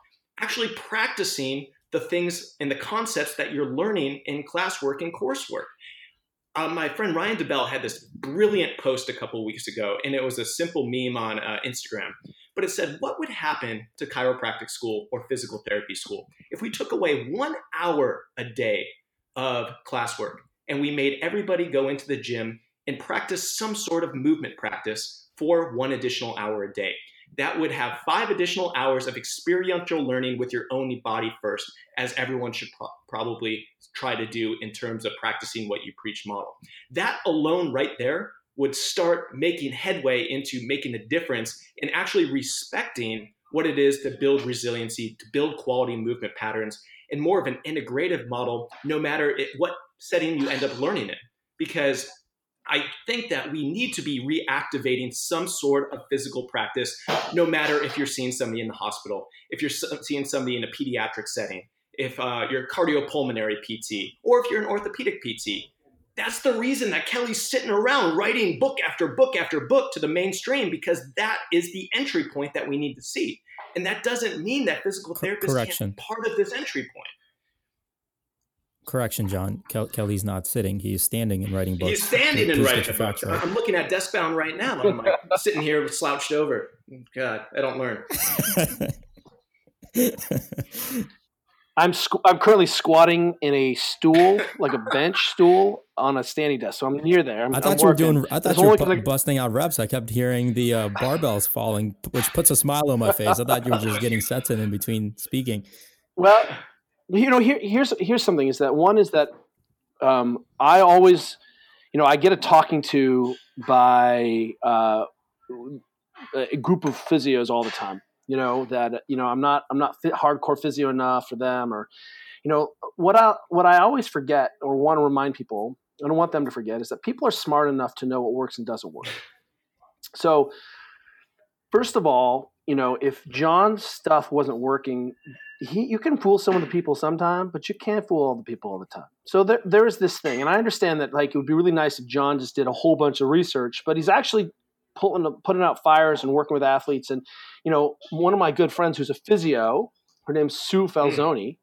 actually practicing the things and the concepts that you're learning in classwork and coursework. Uh, my friend Ryan DeBell had this brilliant post a couple weeks ago, and it was a simple meme on uh, Instagram but it said, what would happen to chiropractic school or physical therapy school if we took away one hour a day of classwork and we made everybody go into the gym and practice some sort of movement practice for one additional hour a day? That would have five additional hours of experiential learning with your own body first, as everyone should pro- probably try to do in terms of practicing what you preach model. That alone, right there, would start making headway into making a difference and actually respecting what it is to build resiliency, to build quality movement patterns, and more of an integrative model, no matter it, what setting you end up learning in. Because I think that we need to be reactivating some sort of physical practice, no matter if you're seeing somebody in the hospital, if you're seeing somebody in a pediatric setting, if uh, you're cardiopulmonary PT, or if you're an orthopedic PT that's the reason that Kelly's sitting around writing book after book after book to the mainstream because that is the entry point that we need to see. And that doesn't mean that physical therapists Correction. can't be part of this entry point. Correction, John. Kel- Kelly's not sitting. He's standing and writing books. He's standing and writing books. Right. I'm looking at Deskbound right now. I'm like (laughs) sitting here slouched over. God, I don't learn. (laughs) I'm squ- I'm currently squatting in a stool, like a bench stool, on a standing desk. So I'm near there. I'm, i thought I'm you were doing. I thought you were bu- busting out reps. I kept hearing the uh, barbells falling, which puts a smile on my face. I thought you were just getting sets in in between speaking. Well, you know, here, here's here's something. Is that one is that um, I always, you know, I get a talking to by uh, a group of physios all the time you know that you know i'm not i'm not hardcore physio enough for them or you know what i what i always forget or want to remind people i don't want them to forget is that people are smart enough to know what works and doesn't work so first of all you know, if John's stuff wasn't working, he, you can fool some of the people sometime, but you can't fool all the people all the time. So there, there is this thing, and I understand that like it would be really nice if John just did a whole bunch of research, but he's actually pulling putting out fires and working with athletes. And you know, one of my good friends who's a physio, her name's Sue hmm. Falsone,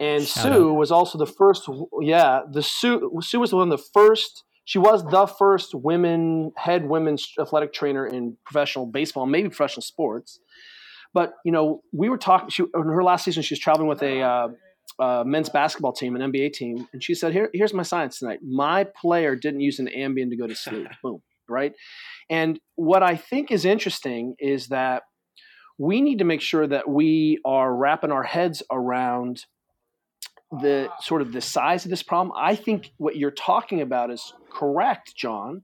and Shout Sue out. was also the first. Yeah, the Sue Sue was one of the first. She was the first women head women's athletic trainer in professional baseball, maybe professional sports. But you know, we were talking. She in her last season, she was traveling with a uh, uh, men's basketball team, an NBA team, and she said, Here, "Here's my science tonight. My player didn't use an Ambien to go to sleep. (laughs) Boom, right?" And what I think is interesting is that we need to make sure that we are wrapping our heads around the sort of the size of this problem. I think what you're talking about is correct, John.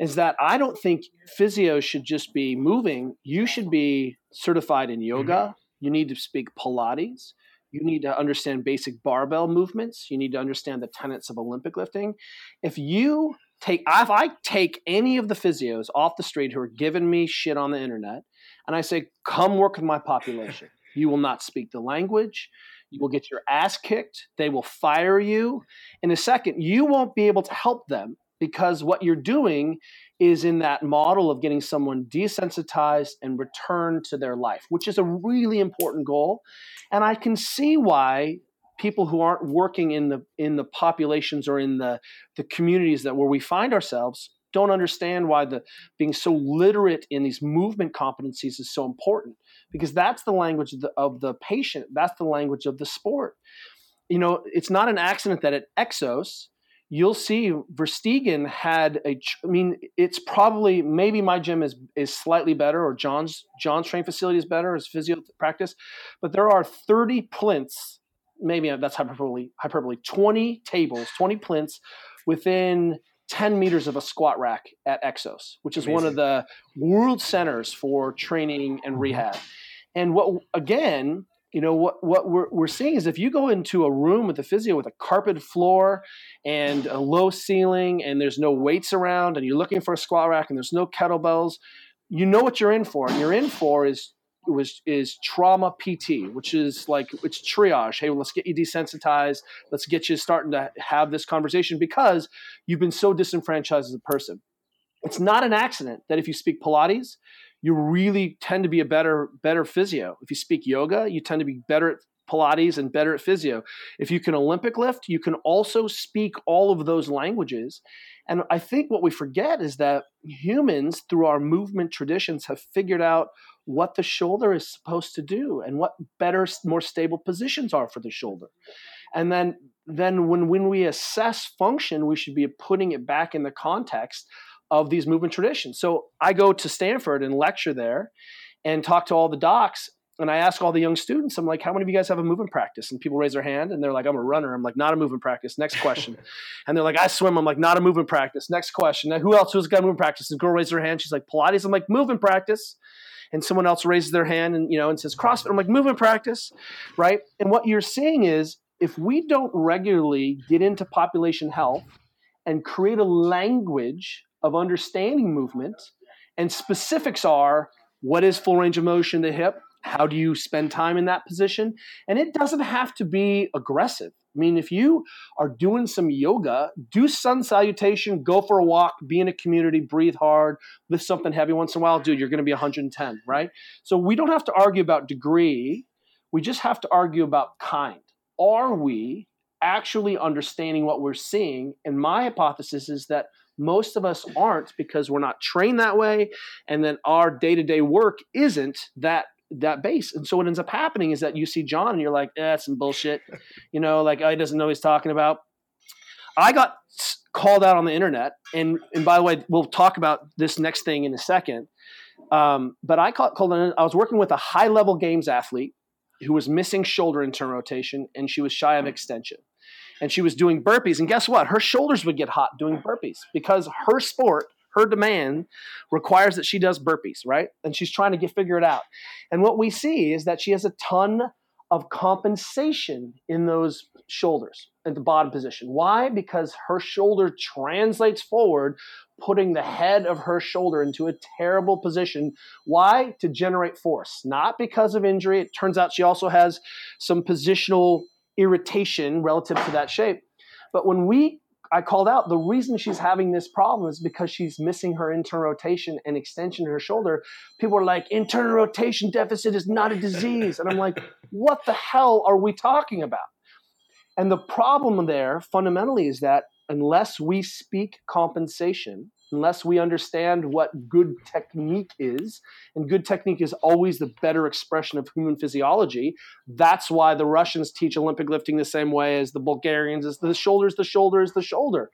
Is that I don't think physio should just be moving. You should be certified in yoga. Mm-hmm. You need to speak Pilates. You need to understand basic barbell movements. You need to understand the tenets of Olympic lifting. If you take if I take any of the physios off the street who are giving me shit on the internet and I say, come work with my population, you will not speak the language. You will get your ass kicked. They will fire you. In a second, you won't be able to help them because what you're doing is in that model of getting someone desensitized and returned to their life, which is a really important goal. And I can see why people who aren't working in the in the populations or in the the communities that where we find ourselves don't understand why the being so literate in these movement competencies is so important because that's the language of the, of the patient that's the language of the sport. You know it's not an accident that at exos you'll see Verstegen had a I mean it's probably maybe my gym is is slightly better or John's John's training facility is better as physio practice but there are 30 plinths maybe that's hyperbole, hyperbole 20 tables, 20 plinths within 10 meters of a squat rack at Exos, which is Amazing. one of the world centers for training and mm-hmm. rehab. And what, again, you know what what we're, we're seeing is if you go into a room with a physio with a carpet floor and a low ceiling and there's no weights around and you're looking for a squat rack and there's no kettlebells you know what you're in for and you're in for is was is trauma PT, which is like it's triage. Hey, let's get you desensitized. Let's get you starting to have this conversation because you've been so disenfranchised as a person. It's not an accident that if you speak Pilates, you really tend to be a better better physio. If you speak yoga, you tend to be better at Pilates and better at physio. If you can Olympic lift, you can also speak all of those languages. And I think what we forget is that humans, through our movement traditions, have figured out what the shoulder is supposed to do and what better more stable positions are for the shoulder and then then when when we assess function we should be putting it back in the context of these movement traditions so i go to stanford and lecture there and talk to all the docs and I ask all the young students, I'm like, how many of you guys have a movement practice? And people raise their hand and they're like, I'm a runner. I'm like, not a movement practice. Next question. (laughs) and they're like, I swim. I'm like, not a movement practice. Next question. Now, who else has got movement practice? And girl raises her hand. She's like, Pilates. I'm like, movement practice and someone else raises their hand and you know and says CrossFit. I'm like movement practice, right? And what you're seeing is if we don't regularly get into population health and create a language of understanding movement, and specifics are what is full range of motion the hip, how do you spend time in that position, and it doesn't have to be aggressive. I mean, if you are doing some yoga, do sun salutation, go for a walk, be in a community, breathe hard, lift something heavy once in a while, dude, you're going to be 110, right? So we don't have to argue about degree. We just have to argue about kind. Are we actually understanding what we're seeing? And my hypothesis is that most of us aren't because we're not trained that way. And then our day to day work isn't that that base. And so what ends up happening is that you see John and you're like, eh, that's some bullshit. You know, like oh, he doesn't know what he's talking about. I got called out on the internet, and and by the way, we'll talk about this next thing in a second. Um, but I called, called I was working with a high level games athlete who was missing shoulder in turn rotation, and she was shy of extension. And she was doing burpees, and guess what? Her shoulders would get hot doing burpees because her sport her demand requires that she does burpees, right? And she's trying to get figure it out. And what we see is that she has a ton of compensation in those shoulders at the bottom position. Why? Because her shoulder translates forward, putting the head of her shoulder into a terrible position. Why? To generate force, not because of injury. It turns out she also has some positional irritation relative to that shape. But when we I called out the reason she's having this problem is because she's missing her internal rotation and extension in her shoulder. People are like, internal rotation deficit is not a disease. And I'm like, (laughs) what the hell are we talking about? And the problem there fundamentally is that unless we speak compensation, unless we understand what good technique is, and good technique is always the better expression of human physiology. That's why the Russians teach Olympic lifting the same way as the Bulgarians is the shoulders, the shoulder is the shoulder.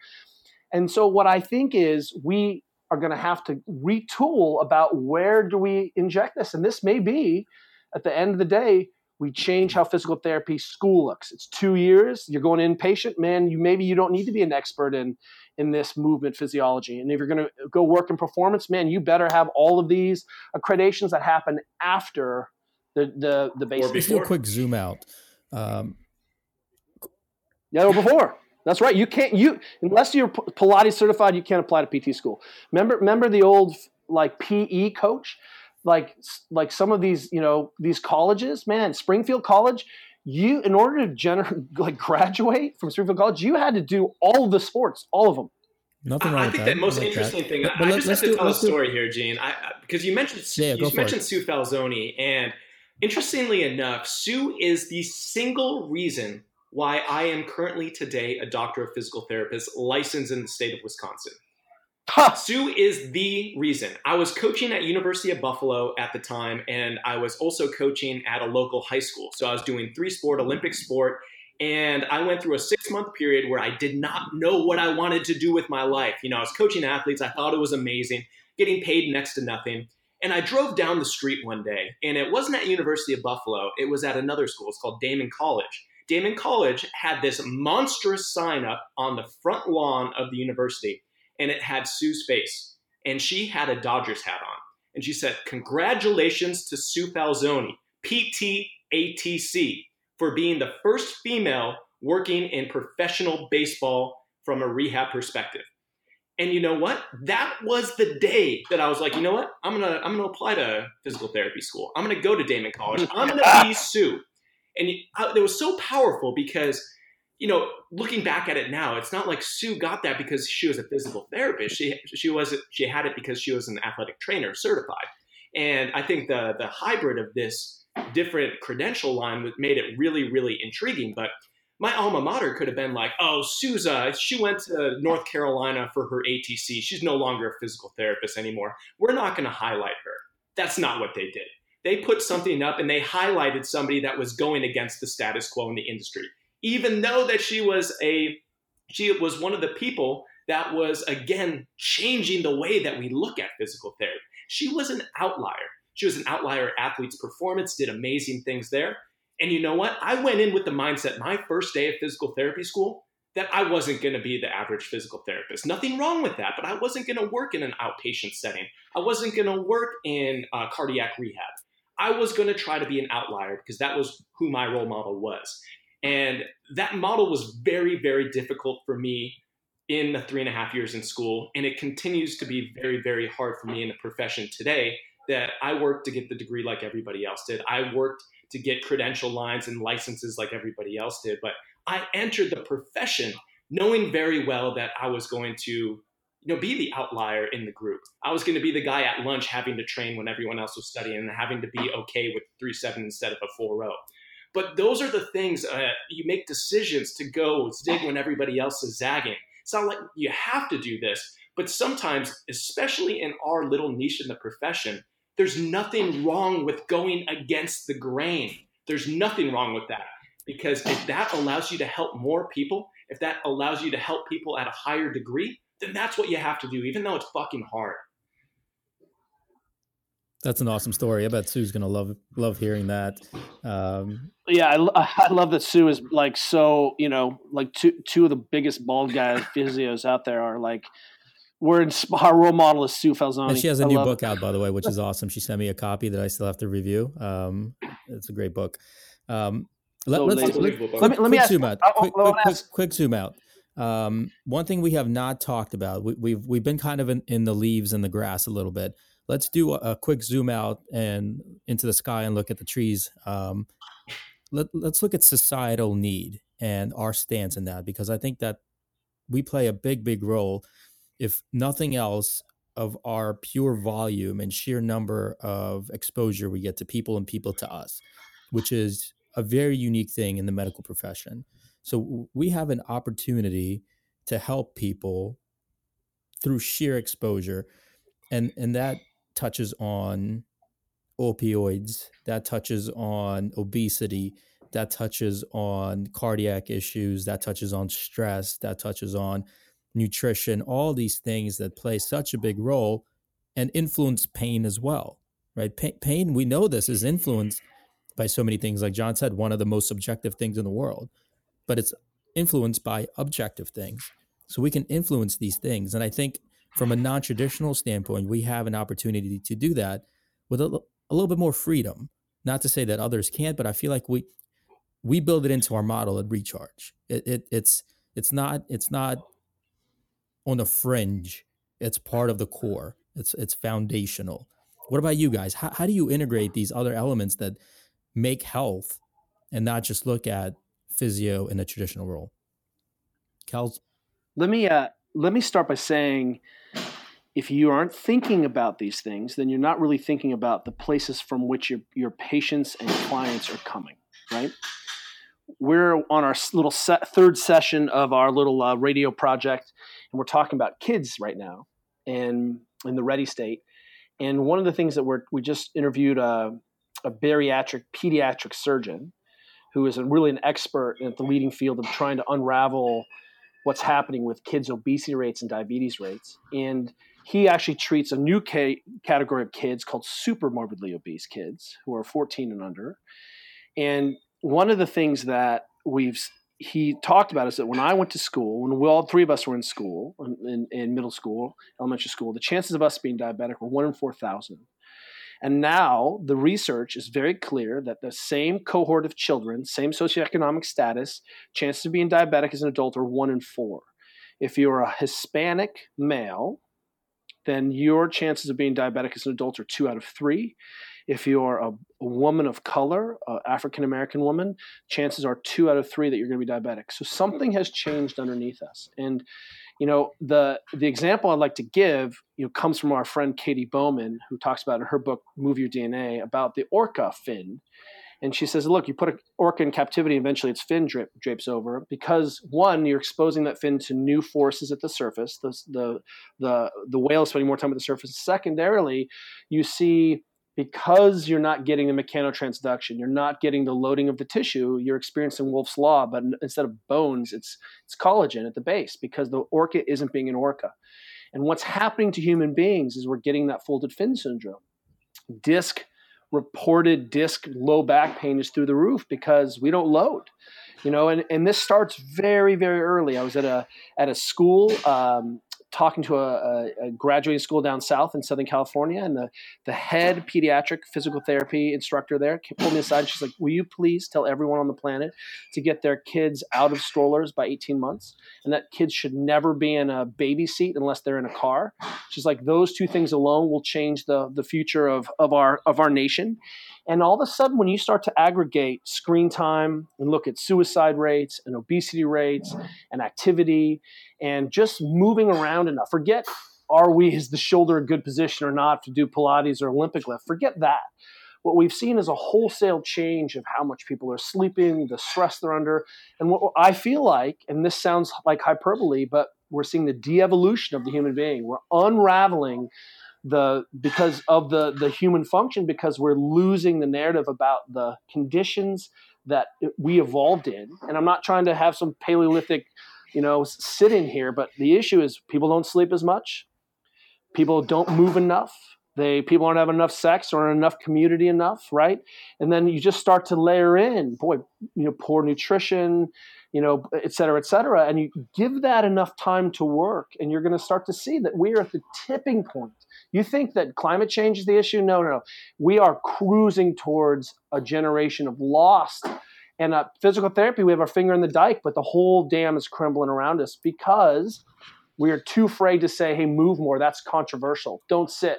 And so what I think is we are going to have to retool about where do we inject this? And this may be at the end of the day, we change how physical therapy school looks. It's two years. You're going inpatient, man. You maybe you don't need to be an expert in in this movement physiology. And if you're going to go work in performance, man, you better have all of these accreditations that happen after the the the basics. Just do a quick zoom out. Um, yeah, or before. That's right. You can't you unless you're Pilates certified, you can't apply to PT school. Remember remember the old like PE coach, like like some of these you know these colleges, man, Springfield College you in order to gener- (laughs) like graduate from Springfield College, you had to do all the sports, all of them. Nothing wrong I, I think that. the most like interesting that. thing. But, but I just have to do, tell a story do... here, Gene, I, because you mentioned yeah, you mentioned it. Sue Falsone, and interestingly enough, Sue is the single reason why I am currently today a doctor of physical therapist licensed in the state of Wisconsin. Sue is the reason. I was coaching at University of Buffalo at the time, and I was also coaching at a local high school. So I was doing three sport, Olympic sport, and I went through a six month period where I did not know what I wanted to do with my life. You know, I was coaching athletes. I thought it was amazing, getting paid next to nothing. And I drove down the street one day, and it wasn't at University of Buffalo. It was at another school. It's called Daemen College. Daemen College had this monstrous sign up on the front lawn of the university and it had Sue's face. And she had a Dodgers hat on. And she said, Congratulations to Sue Falsone, PTATC, for being the first female working in professional baseball from a rehab perspective. And you know what? That was the day that I was like, you know what? I'm gonna I'm gonna apply to physical therapy school. I'm gonna go to Daemen College. I'm gonna be (laughs) Sue. And it was so powerful because you know, looking back at it now, it's not like Sue got that because she was a physical therapist. She she was she had it because she was an athletic trainer certified. And I think the the hybrid of this different credential line made it really really intriguing. But my alma mater could have been like, oh, Souza, she went to North Carolina for her ATC. She's no longer a physical therapist anymore. We're not going to highlight her. That's not what they did. They put something up and they highlighted somebody that was going against the status quo in the industry even though that she was a she was one of the people that was again changing the way that we look at physical therapy. She was an outlier. She was an outlier athlete's performance, did amazing things there. And you know what? I went in with the mindset my first day of physical therapy school that I wasn't going to be the average physical therapist. Nothing wrong with that, but I wasn't going to work in an outpatient setting. I wasn't going to work in uh, cardiac rehab. I was going to try to be an outlier because that was who my role model was. And that model was very, very difficult for me in the three and a half years in school. And it continues to be very, very hard for me in the profession today that I worked to get the degree like everybody else did. I worked to get credential lines and licenses like everybody else did. But I entered the profession knowing very well that I was going to you know, be the outlier in the group. I was going to be the guy at lunch having to train when everyone else was studying and having to be okay with three seven instead of a four row. But those are the things uh, you make decisions to go zig when everybody else is zagging. It's not like you have to do this, but sometimes, especially in our little niche in the profession, there's nothing wrong with going against the grain. There's nothing wrong with that because if that allows you to help more people, if that allows you to help people at a higher degree, then that's what you have to do, even though it's fucking hard. That's an awesome story. I bet Sue's gonna love love hearing that. Um, yeah, I, I love that Sue is like so. You know, like two two of the biggest bald guy (laughs) physios out there are like we're in our role model is Sue Falsone. And she has a I new book it. out, by the way, which is (laughs) awesome. She sent me a copy that I still have to review. Um, it's a great book. Um, let, us let, let, me let me ask, zoom out. Quick, quick, quick, quick, zoom out. Um, one thing we have not talked about. We, have we've, we've been kind of in, in, the leaves and the grass a little bit. Let's do a, quick zoom out and into the sky and look at the trees. Um, let, let's look at societal need and our stance in that because I think that we play a big big role. If nothing else, of our pure volume and sheer number of exposure we get to people and people to us, which is a very unique thing in the medical profession. So we have an opportunity to help people through sheer exposure and and that touches on opioids, that touches on obesity, that touches on cardiac issues, that touches on stress, that touches on nutrition, all these things that play such a big role and influence pain as well, right? Pa- pain, we know this is influenced by so many things. Like John said, one of the most subjective things in the world, but it's influenced by objective things. So we can influence these things. And I think from a non traditional standpoint, we have an opportunity to do that with a, a little bit more freedom. Not to say that others can't, but I feel like we we build it into our model at Recharge. It, it, it's it's not it's not on the fringe. It's part of the core. It's it's foundational. What about you guys? How, how do you integrate these other elements that make health and not just look at physio in a traditional role? Kels? Let me uh, let me start by saying if you aren't thinking about these things, then you're not really thinking about the places from which your, your patients and clients are coming, right? We're on our little third session of our little uh, radio project, and we're talking about kids right now and in the ready state. And one of the things that we're, we just interviewed a, a bariatric pediatric surgeon who is a, really an expert at the leading field of trying to unravel what's happening with kids' obesity rates and diabetes rates. And he actually treats a new ca- category of kids called super morbidly obese kids who are 14 and under. And one of the things that we've he talked about is that when I went to school, when we all three of us were in school, in, in middle school, elementary school, the chances of us being diabetic were one in 4,000. And now the research is very clear that the same cohort of children, same socioeconomic status, chances of being diabetic as an adult are one in four. If you're a Hispanic male, then your chances of being diabetic as an adult are two out of three. If you're a, a woman of color, African American woman, chances are two out of three that you're going to be diabetic. So something has changed underneath us. And you know the the example I'd like to give you know comes from our friend Katie Bowman, who talks about in her book "Move Your DNA" about the orca fin. And she says, look, you put an orca in captivity, eventually its fin drip, drapes over because one, you're exposing that fin to new forces at the surface. The, the, the, the whale is spending more time at the surface. Secondarily, you see because you're not getting the mechanotransduction, you're not getting the loading of the tissue, you're experiencing Wolff's law, but instead of bones, it's it's collagen at the base because the orca isn't being an orca. And what's happening to human beings is we're getting that folded fin syndrome. Disc reported disc low back pain is through the roof because we don't load you know and, and this starts very very early i was at a at a school um, talking to a, a, graduating school down south in Southern California, and the, the head pediatric physical therapy instructor there pulled me aside. And She's like, Will you please tell everyone on the planet to get their kids out of strollers by 18 months? And that kids should never be in a baby seat unless they're in a car. She's like, Those two things alone will change the, the future of, of, our, of our nation. And all of a sudden, when you start to aggregate screen time and look at suicide rates and obesity rates and activity and just moving around enough, forget are we is the shoulder a good position or not to do Pilates or Olympic lift? Forget that. What we've seen is a wholesale change of how much people are sleeping, the stress they're under. And what I feel like, and this sounds like hyperbole, but we're seeing the de evolution of the human being. We're unraveling the because of the the human function because we're losing the narrative about the conditions that we evolved in. And i'm not trying to have some paleolithic you know sit in here but the issue is people don't sleep as much. People don't move enough. They people aren't having enough sex or enough community enough right? And then you just start to layer in boy you know poor nutrition you know et cetera et cetera. And you give that enough time to work and you're going to start to see that we're at the tipping point You think that climate change is the issue? No, no, no. We are cruising towards a generation of lost. And uh, physical therapy, we have our finger in the dike, but the whole dam is crumbling around us because we are too afraid to say, hey, move more. That's controversial. Don't sit.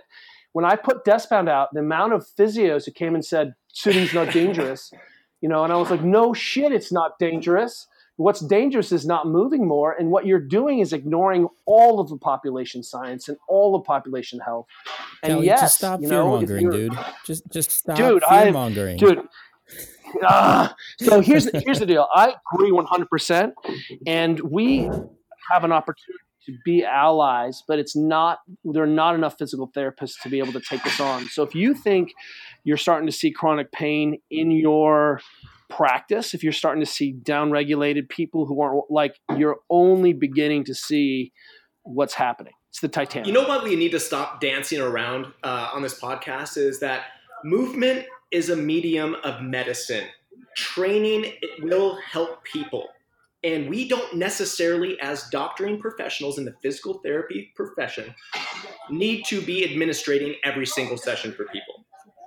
When I put Deskbound out, the amount of physios who came and said, sitting's not dangerous, (laughs) you know, and I was like, no shit, it's not dangerous. What's dangerous is not moving more, and what you're doing is ignoring all of the population science and all the population health. And Kelly, yes, just stop you fear mongering, dude. Just just stop Dude, fear mongering. dude. Ah, so (laughs) here's the, here's the deal. I agree 100, percent and we have an opportunity to be allies, but it's not. There are not enough physical therapists to be able to take this on. So if you think you're starting to see chronic pain in your practice, if you're starting to see downregulated people who aren't like, you're only beginning to see what's happening. It's the Titanic. You know what we need to stop dancing around uh, on this podcast is that movement is a medium of medicine. Training it will help people. And we don't necessarily, as doctoring professionals in the physical therapy profession, need to be administrating every single session for people.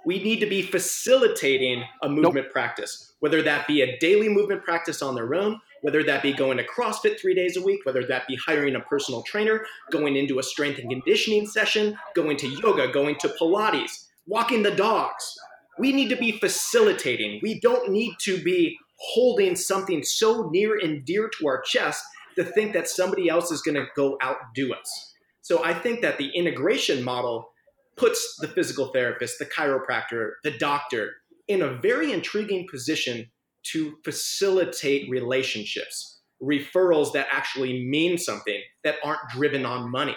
We need to be facilitating a movement practice, whether that be a daily movement practice on their own, whether that be going to CrossFit three days a week, whether that be hiring a personal trainer, going into a strength and conditioning session, going to yoga, going to Pilates, walking the dogs. We need to be facilitating. We don't need to be holding something so near and dear to our chest to think that somebody else is going to go outdo us. So I think that the integration model puts the physical therapist, the chiropractor, the doctor in a very intriguing position to facilitate relationships, referrals that actually mean something, that aren't driven on money.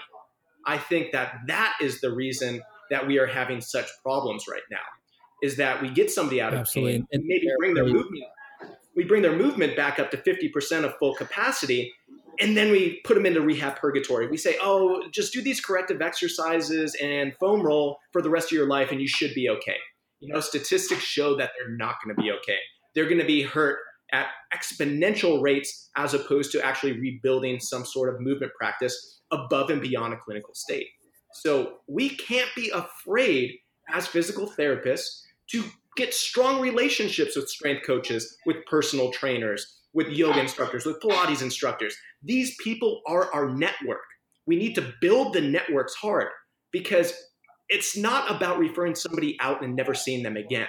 I think that that is the reason that we are having such problems right now. Is that we get somebody out of Absolutely. pain, And- maybe bring their movement, we bring their movement back up to 50% of full capacity, and then we put them into rehab purgatory. We say, oh, just do these corrective exercises and foam roll for the rest of your life, and you should be okay. You know, statistics show that they're not going to be okay. They're going to be hurt at exponential rates as opposed to actually rebuilding some sort of movement practice above and beyond a clinical state. So we can't be afraid as physical therapists to get strong relationships with strength coaches, with personal trainers, with yoga instructors, with Pilates instructors. These people are our network. We need to build the networks hard because it's not about referring somebody out and never seeing them again.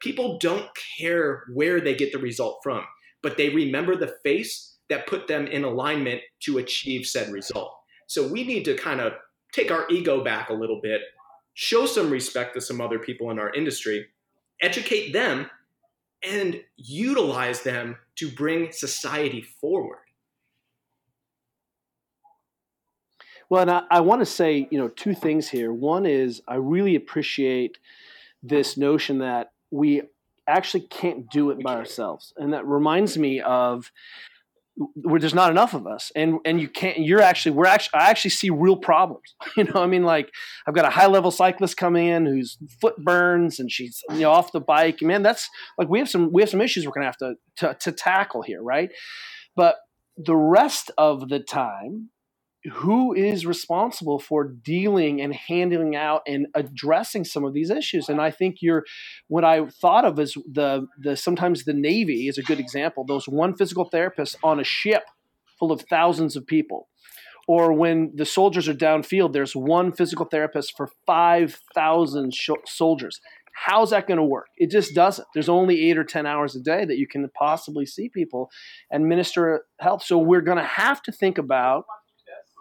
People don't care where they get the result from, but they remember the face that put them in alignment to achieve said result. So we need to kind of take our ego back a little bit, show some respect to some other people in our industry, educate them, and utilize them to bring society forward. Well, and I, I want to say, you know, two things here. One is I really appreciate this notion that we actually can't do it by ourselves, and that reminds me of where there's not enough of us, and and you can't. You're actually we're actually I actually see real problems. (laughs) You know, I mean, like I've got a high level cyclist coming in whose foot burns and she's you know off the bike. Man, that's like we have some we have some issues we're gonna have to to, to tackle here, right? But the rest of the time who is responsible for dealing and handling out and addressing some of these issues. And i think you're what i thought of as the the sometimes the navy is a good example. Those one physical therapist on a ship full of thousands of people. Or when the soldiers are downfield there's one physical therapist for 5000 sh- soldiers. How's that going to work? It just doesn't. There's only 8 or 10 hours a day that you can possibly see people and minister health. So we're going to have to think about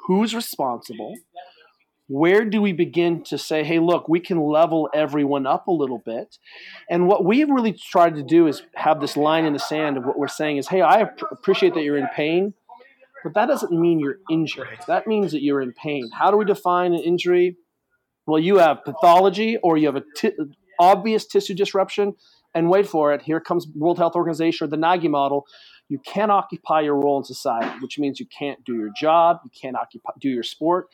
who's responsible? Where do we begin to say hey look we can level everyone up a little bit? And what we've really tried to do is have this line in the sand of what we're saying is hey i ap- appreciate that you're in pain but that doesn't mean you're injured. That means that you're in pain. How do we define an injury? Well you have pathology or you have a obvious tissue disruption and wait for it here comes world health organization or the nagi model you can't occupy your role in society which means you can't do your job you can't occupy do your sport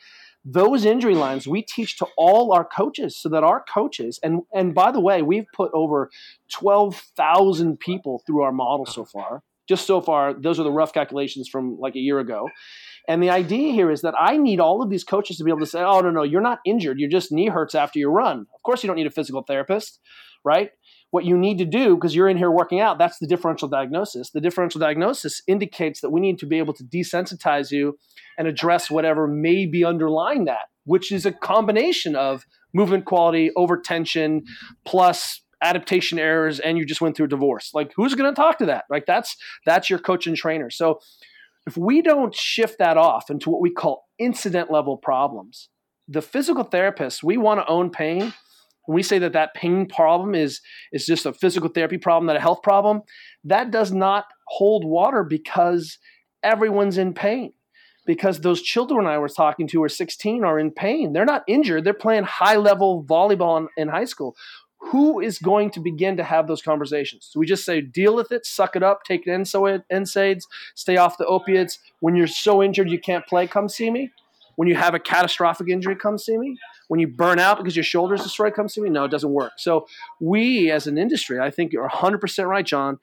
those injury lines we teach to all our coaches so that our coaches and and by the way we've put over 12,000 people through our model so far just so far those are the rough calculations from like a year ago And the idea here is that I need all of these coaches to be able to say, oh, no, no, you're not injured. You're just knee hurts after you run. Of course, you don't need a physical therapist, right? What you need to do, because you're in here working out, that's the differential diagnosis. The differential diagnosis indicates that we need to be able to desensitize you and address whatever may be underlying that, which is a combination of movement quality, over tension, plus adaptation errors and you just went through a divorce. Like who's going to talk to that? Like that's that's your coach and trainer. So if we don't shift that off into what we call incident level problems the physical therapists we want to own pain when we say that that pain problem is is just a physical therapy problem not a health problem that does not hold water because everyone's in pain because those children I was talking to are 16 are in pain. They're not injured. They're playing high level volleyball in, in high school who is going to begin to have those conversations? So we just say, deal with it, suck it up, take NSAIDs, stay off the opiates. When you're so injured you can't play, come see me. When you have a catastrophic injury, come see me. When you burn out because your shoulder's destroyed, comes to me. No, it doesn't work. So we, as an industry, I think you're 100% right, John.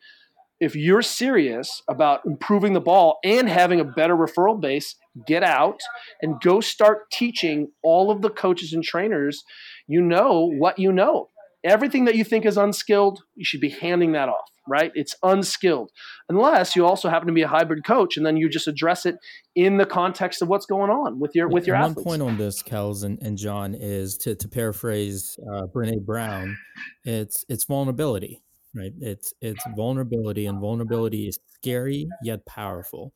If you're serious about improving the ball and having a better referral base, get out and go start teaching all of the coaches and trainers you know what you know everything that you think is unskilled, you should be handing that off, right? It's unskilled. Unless you also happen to be a hybrid coach and then you just address it in the context of what's going on with your with your One athletes. point on this, Kels and, and John, is to, to paraphrase uh, Brene Brown, it's it's vulnerability, right? It's it's vulnerability, and vulnerability is scary yet powerful.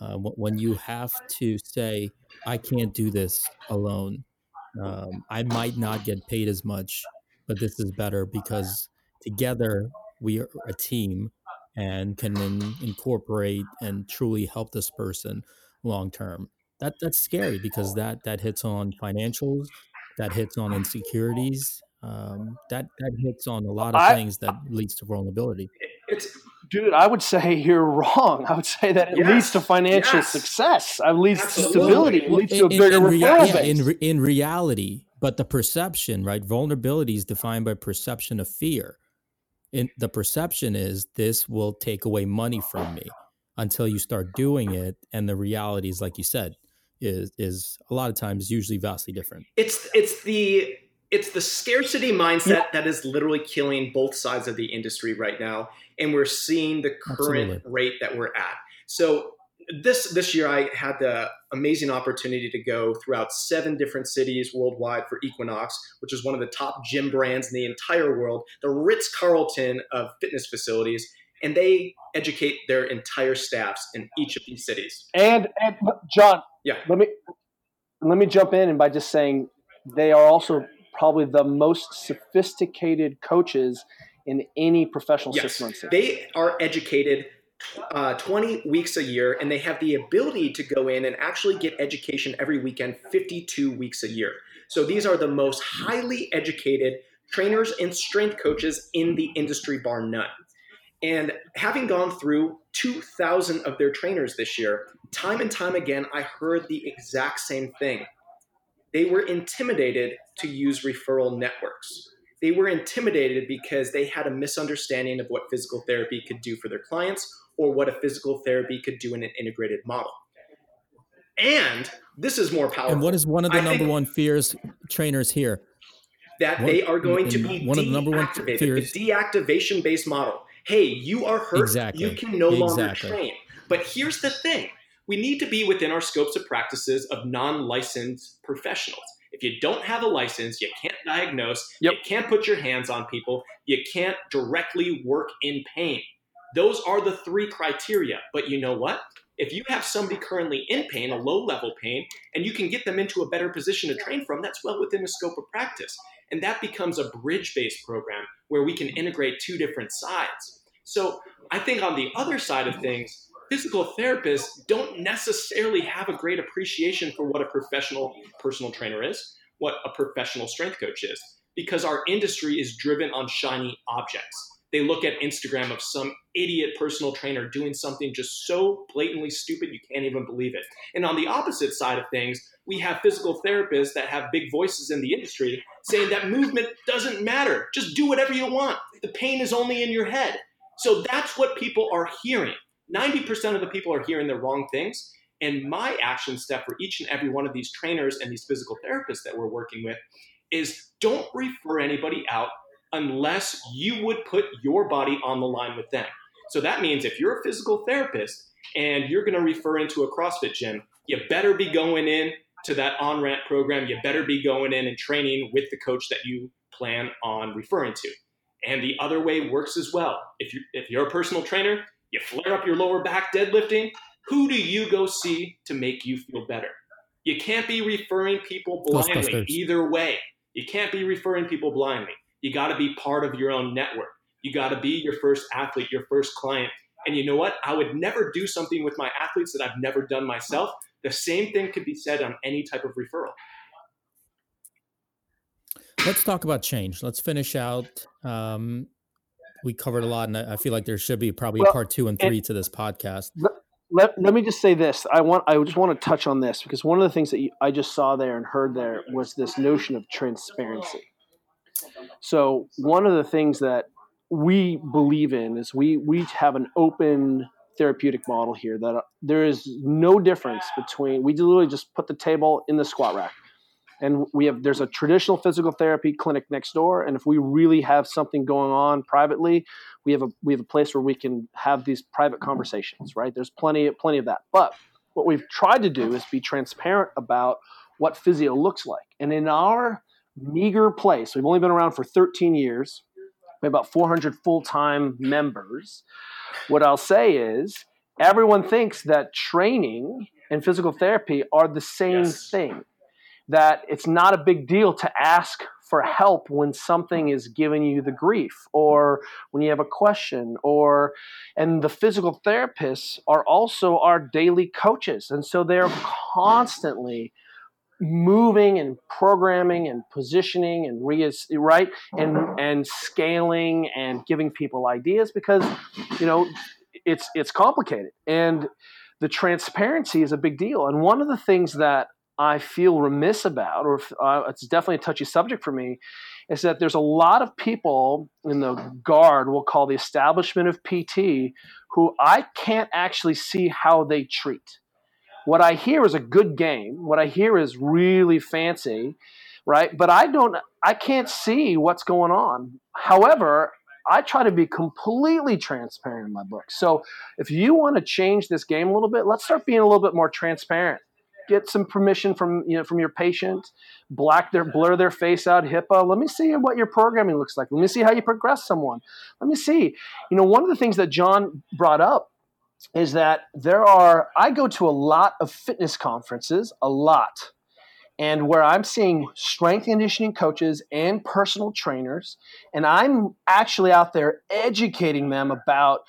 Uh, when you have to say, "I can't do this alone," um, I might not get paid as much but this is better because together we are a team and can in, incorporate and truly help this person long term. That that's scary because that that hits on financials, that hits on insecurities, um, that that hits on a lot of I, things that leads to vulnerability. It's dude, I would say (laughs) you're wrong. I would say that it yes, leads to financial yes. success. It leads Absolutely. to stability. It leads in, to a bigger in, in, rea- yeah, in, in reality, but the perception, right? Vulnerability is defined by perception of fear. And the perception is this will take away money from me until you start doing it. And the reality is, like you said, is is a lot of times usually vastly different. It's it's the it's the scarcity mindset yeah. that is literally killing both sides of the industry right now. And we're seeing the current Absolutely. rate that we're at. So this this year I had the amazing opportunity to go throughout seven different cities worldwide for Equinox, which is one of the top gym brands in the entire world, the Ritz Carlton of fitness facilities, and they educate their entire staffs in each of these cities. And, and John, yeah, let me let me jump in and by just saying they are also probably the most sophisticated coaches in any professional yes, system. They are educated uh, 20 weeks a year, and they have the ability to go in and actually get education every weekend 52 weeks a year. So these are the most highly educated trainers and strength coaches in the industry, bar none. And having gone through 2,000 of their trainers this year, time and time again, I heard the exact same thing. They were intimidated to use referral networks they were intimidated because they had a misunderstanding of what physical therapy could do for their clients or what a physical therapy could do in an integrated model. And this is more powerful. And what is one of the I number one fears trainers here? That they are going to be one of the number one fears. The deactivation based model. Hey, you are hurt. Exactly. You can no exactly. longer train. But here's the thing we need to be within our scopes of practices of non licensed professionals. If you don't have a license, you can't diagnose, yep. you can't put your hands on people, you can't directly work in pain. Those are the three criteria. But you know what? If you have somebody currently in pain, a low level pain, and you can get them into a better position to train from, that's well within the scope of practice. And that becomes a bridge based program where we can integrate two different sides. So I think on the other side of things, physical therapists don't necessarily have a great appreciation for what a professional personal trainer is, what a professional strength coach is, because our industry is driven on shiny objects. They look at Instagram of some idiot personal trainer doing something just so blatantly stupid you can't even believe it. And on the opposite side of things, we have physical therapists that have big voices in the industry saying that movement doesn't matter. Just do whatever you want. The pain is only in your head. So that's what people are hearing. 90% of the people are hearing the wrong things. And my action step for each and every one of these trainers and these physical therapists that we're working with is don't refer anybody out unless you would put your body on the line with them. So that means if you're a physical therapist and you're going to refer into a CrossFit gym, you better be going in to that on ramp program. You better be going in and training with the coach that you plan on referring to. And the other way works as well. If you if you're a personal trainer, you flare up your lower back deadlifting, who do you go see to make you feel better? You can't be referring people blindly either way. You can't be referring people blindly. You got to be part of your own network. You got to be your first athlete, your first client. And you know what? I would never do something with my athletes that I've never done myself. The same thing could be said on any type of referral. Let's talk about change. Let's finish out. Um, we covered a lot, and I feel like there should be probably well, part two and three and to this podcast. Let, let me just say this. I want. I just want to touch on this because one of the things that you, I just saw there and heard there was this notion of transparency. So one of the things that we believe in is we we have an open therapeutic model here that uh, there is no difference between we literally just put the table in the squat rack. And we have there's a traditional physical therapy clinic next door and if we really have something going on privately we have a we have a place where we can have these private conversations right? There's plenty plenty of that. But what we've tried to do is be transparent about what physio looks like. And in our meager place. We've only been around for 13 years. We have about 400 full-time members. What i'll say is everyone thinks that training and physical therapy are the same yes. thing that it's not a big deal to ask for help when something is giving you the grief or when you have a question or and the physical therapists are also our daily coaches and so they're constantly moving and programming and positioning and re- right? And and scaling and giving people ideas because you know it's it's complicated. And the transparency is a big deal. And one of the things that I feel remiss about, or uh, it's definitely a touchy subject for me, is that there's a lot of people in the guard, we'll call the establishment of PT, who I can't actually see how they treat. What I hear is a good game. What I hear is really fancy, right? But I don't, I can't see what's going on. However, I try to be completely transparent in my book. So if you want to change this game a little bit, let's start being a little bit more transparent get some permission from you know from your patient, black their blur their face out, HIPAA. Let me see what your programming looks like. Let me see how you progress someone. Let me see. You know, one of the things that John brought up is that there are I go to a lot of fitness conferences, a lot. And where I'm seeing strength conditioning coaches and personal trainers, and I'm actually out there educating them about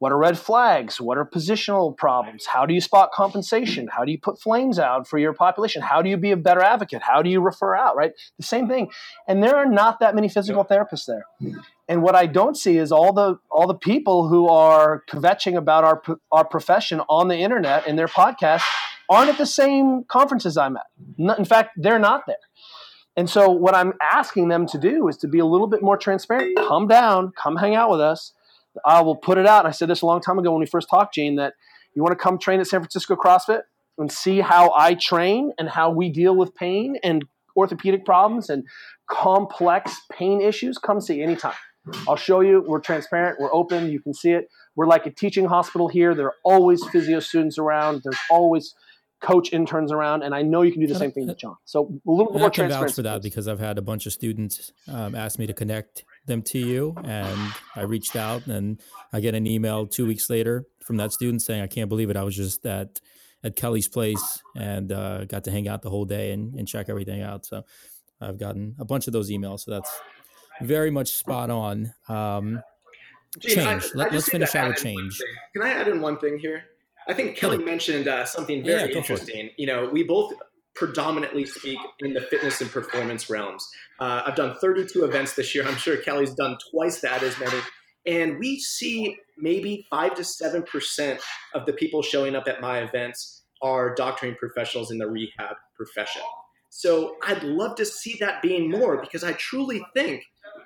what are red flags? What are positional problems? How do you spot compensation? How do you put flames out for your population? How do you be a better advocate? How do you refer out, right? The same thing. And there are not that many physical therapists there. And what I don't see is all the all the people who are kvetching about our our profession on the internet in their podcasts aren't at the same conferences I'm at. In fact, they're not there. And so what I'm asking them to do is to be a little bit more transparent. Come down, come hang out with us I will put it out. I said this a long time ago when we first talked, Gene, that you want to come train at San Francisco CrossFit and see how I train and how we deal with pain and orthopedic problems and complex pain issues, come see anytime. I'll show you. We're transparent. We're open. You can see it. We're like a teaching hospital here. There are always physio students around. There's always coach interns around, and I know you can do the same thing with John. So a little more transparent. vouch for that because I've had a bunch of students um, ask me to connect them to you and i reached out and i get an email two weeks later from that student saying i can't believe it. I was just at at kelly's place and uh, got to hang out the whole day and, and check everything out. So i've gotten a bunch of those emails so that's very much spot on. Um, Gene, change. I, Let, us finish out with change. can i add in one thing here? I think kelly mentioned uh, something very yeah, interesting. You know we both predominantly speak in the fitness and performance realms. Uh, I've done 32 events this year. I'm sure Kelly's done twice that as many. And we see maybe five to seven percent of the people showing up at my events are doctoring professionals in the rehab profession. So I'd love to see that being more because I truly think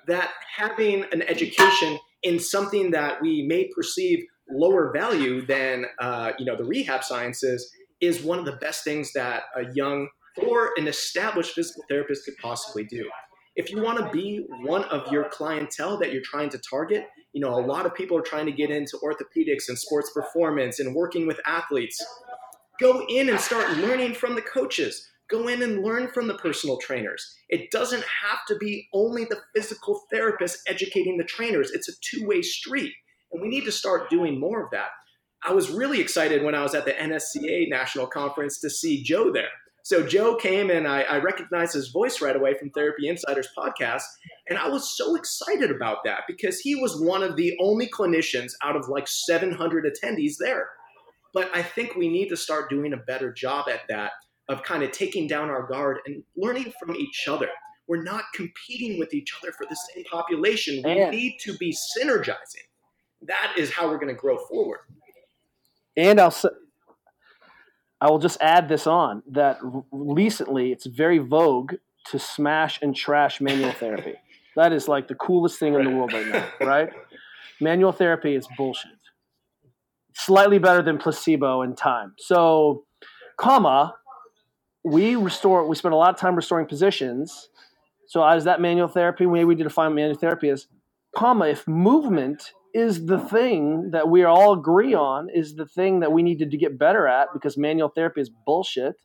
that having an education in something that we may perceive lower value than uh, you know the rehab sciences is one of the best things that a young or an established physical therapist could possibly do. If you want to be one of your clientele that you're trying to target, you know, a lot of people are trying to get into orthopedics and sports performance and working with athletes. Go in and start learning from the coaches. Go in and learn from the personal trainers. It doesn't have to be only the physical therapist educating the trainers. It's a two-way street, and we need to start doing more of that. I was really excited when I was at the NSCA National Conference to see Joe there. So Joe came and I, I, recognized his voice right away from Therapy Insiders podcast. And I was so excited about that because he was one of the only clinicians out of like 700 attendees there. But I think we need to start doing a better job at that of kind of taking down our guard and learning from each other. We're not competing with each other for the same population. We need to be synergizing. That is how we're going to grow forward. And I'll I will just add this on that recently it's very vogue to smash and trash manual therapy. (laughs) That is like the coolest thing in the world right now, right? Manual therapy is bullshit. Slightly better than placebo in time. So, comma, we restore. We spend a lot of time restoring positions. So, as that manual therapy, maybe we define manual therapy as, comma, if movement is the thing that we all agree on is the thing that we need to get better at because manual therapy is bullshit,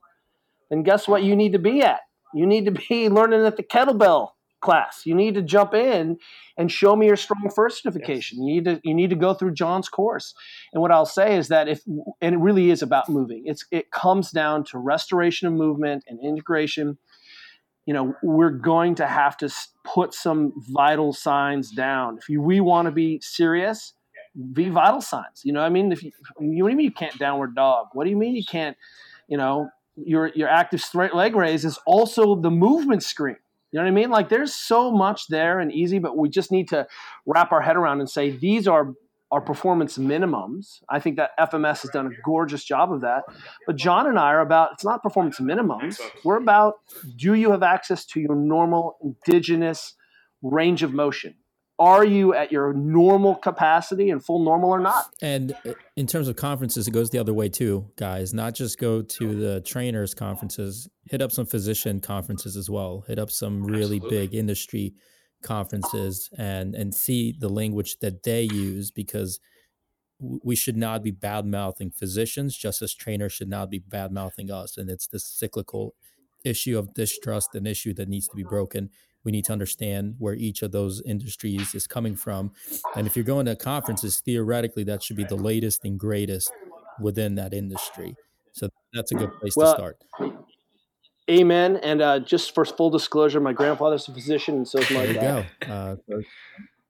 then guess what you need to be at? You need to be (laughs) learning at the kettlebell class. You need to jump in and show me your StrongFirst certification. Yes. You need to you need to go through John's course. And what I'll say is that if and it really is about moving. It's it comes down to restoration of movement and integration you know we're going to have to put some vital signs down. If you, we want to be serious be vital signs. You know i mean? If you, you what do you mean you can't downward dog? What do you mean you can't you know your your active straight leg raise is also the movement screen. You know what i mean? Like there's so much there and easy but we just need to wrap our head around and say these are our performance minimums. I think that FMS has done a gorgeous job of that. But John and I are about it's not performance minimums. We're about do you have access to your normal indigenous range of motion? Are you at your normal capacity and full normal or not? And in terms of conferences, it goes the other way too, guys. Not just go to the trainers conferences, hit up some physician conferences as well. Hit up some really Absolutely. big industry conferences and and see the language that they use because we should not be bad mouthing physicians just as trainers should not be bad mouthing us. And it's this cyclical issue of distrust an issue that needs to be broken. We need to understand where each of those industries is coming from. And if you're going to conferences theoretically that should be the latest and greatest within that industry. So that's a good place well, to start Amen. And uh, just for full disclosure, my grandfather's a physician, and so is my dad. Go. Uh, so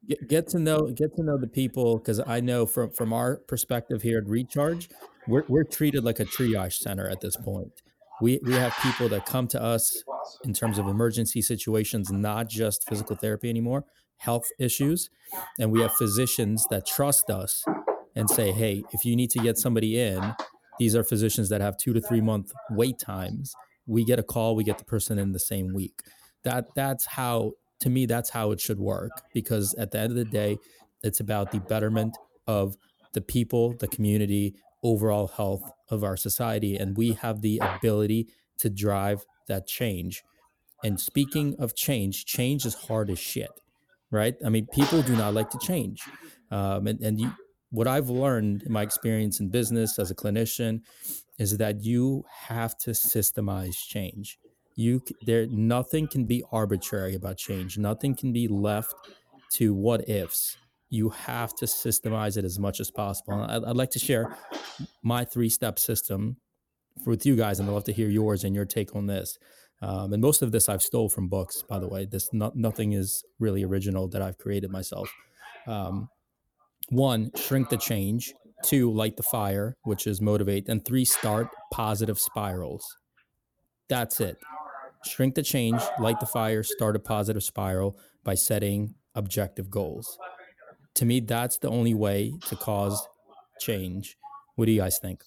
get, get to know get to know the people because I know from from our perspective here at Recharge, we're we're treated like a triage center at this point. We we have people that come to us in terms of emergency situations, not just physical therapy anymore, health issues, and we have physicians that trust us and say, "Hey, if you need to get somebody in." These are physicians that have two to three month wait times we get a call, we get the person in the same week. That that's how to me that's how it should work because at the end of the day, it's about the betterment of the people, the community, overall health of our society and we have the ability to drive that change. And speaking of change, change is hard as shit, right? I mean, people do not like to change. Um, and, and you, what I've learned in my experience in business as a clinician is that you have to systemize change. You there nothing can be arbitrary about change. Nothing can be left to what ifs. You have to systemize it as much as possible. I'd, I'd like to share my three step system with you guys, and I'd love to hear yours and your take on this. Um, and most of this I've stole from books, by the way. This not, nothing is really original that I've created myself. Um, one, shrink the change two light the fire which is motivate and three start positive spirals. That's it. Shrink the change light the fire start a positive spiral by setting objective goals. To me that's the only way to cause change. What do you guys think?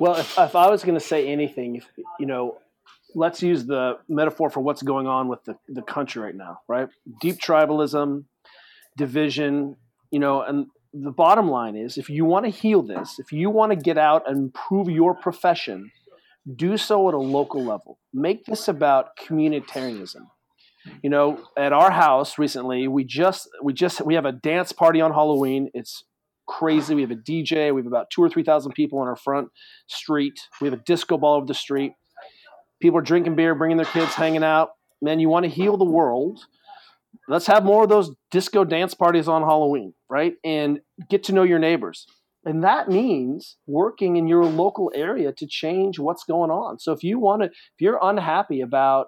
Well if, if i was going to say anything if, you know let's use the metaphor for what's going on with the, the country right now right? Deep tribalism division you know, and the bottom line is if you want to heal this, if you want to get out and improve your profession, do so at a local level. Make this about communitarianism. You know, at our house recently, we just we just we have a dance party on Halloween. It's crazy. We have a DJ. We have about two or three thousand people on our front street. We have a disco ball over the street. People are drinking beer, bringing their kids, hanging out. Man, you want to heal the world let's have more of those disco dance parties on Halloween, right? And get to know your neighbors. And that means working in your local area to change what's going on. So if you want to, if you're unhappy about,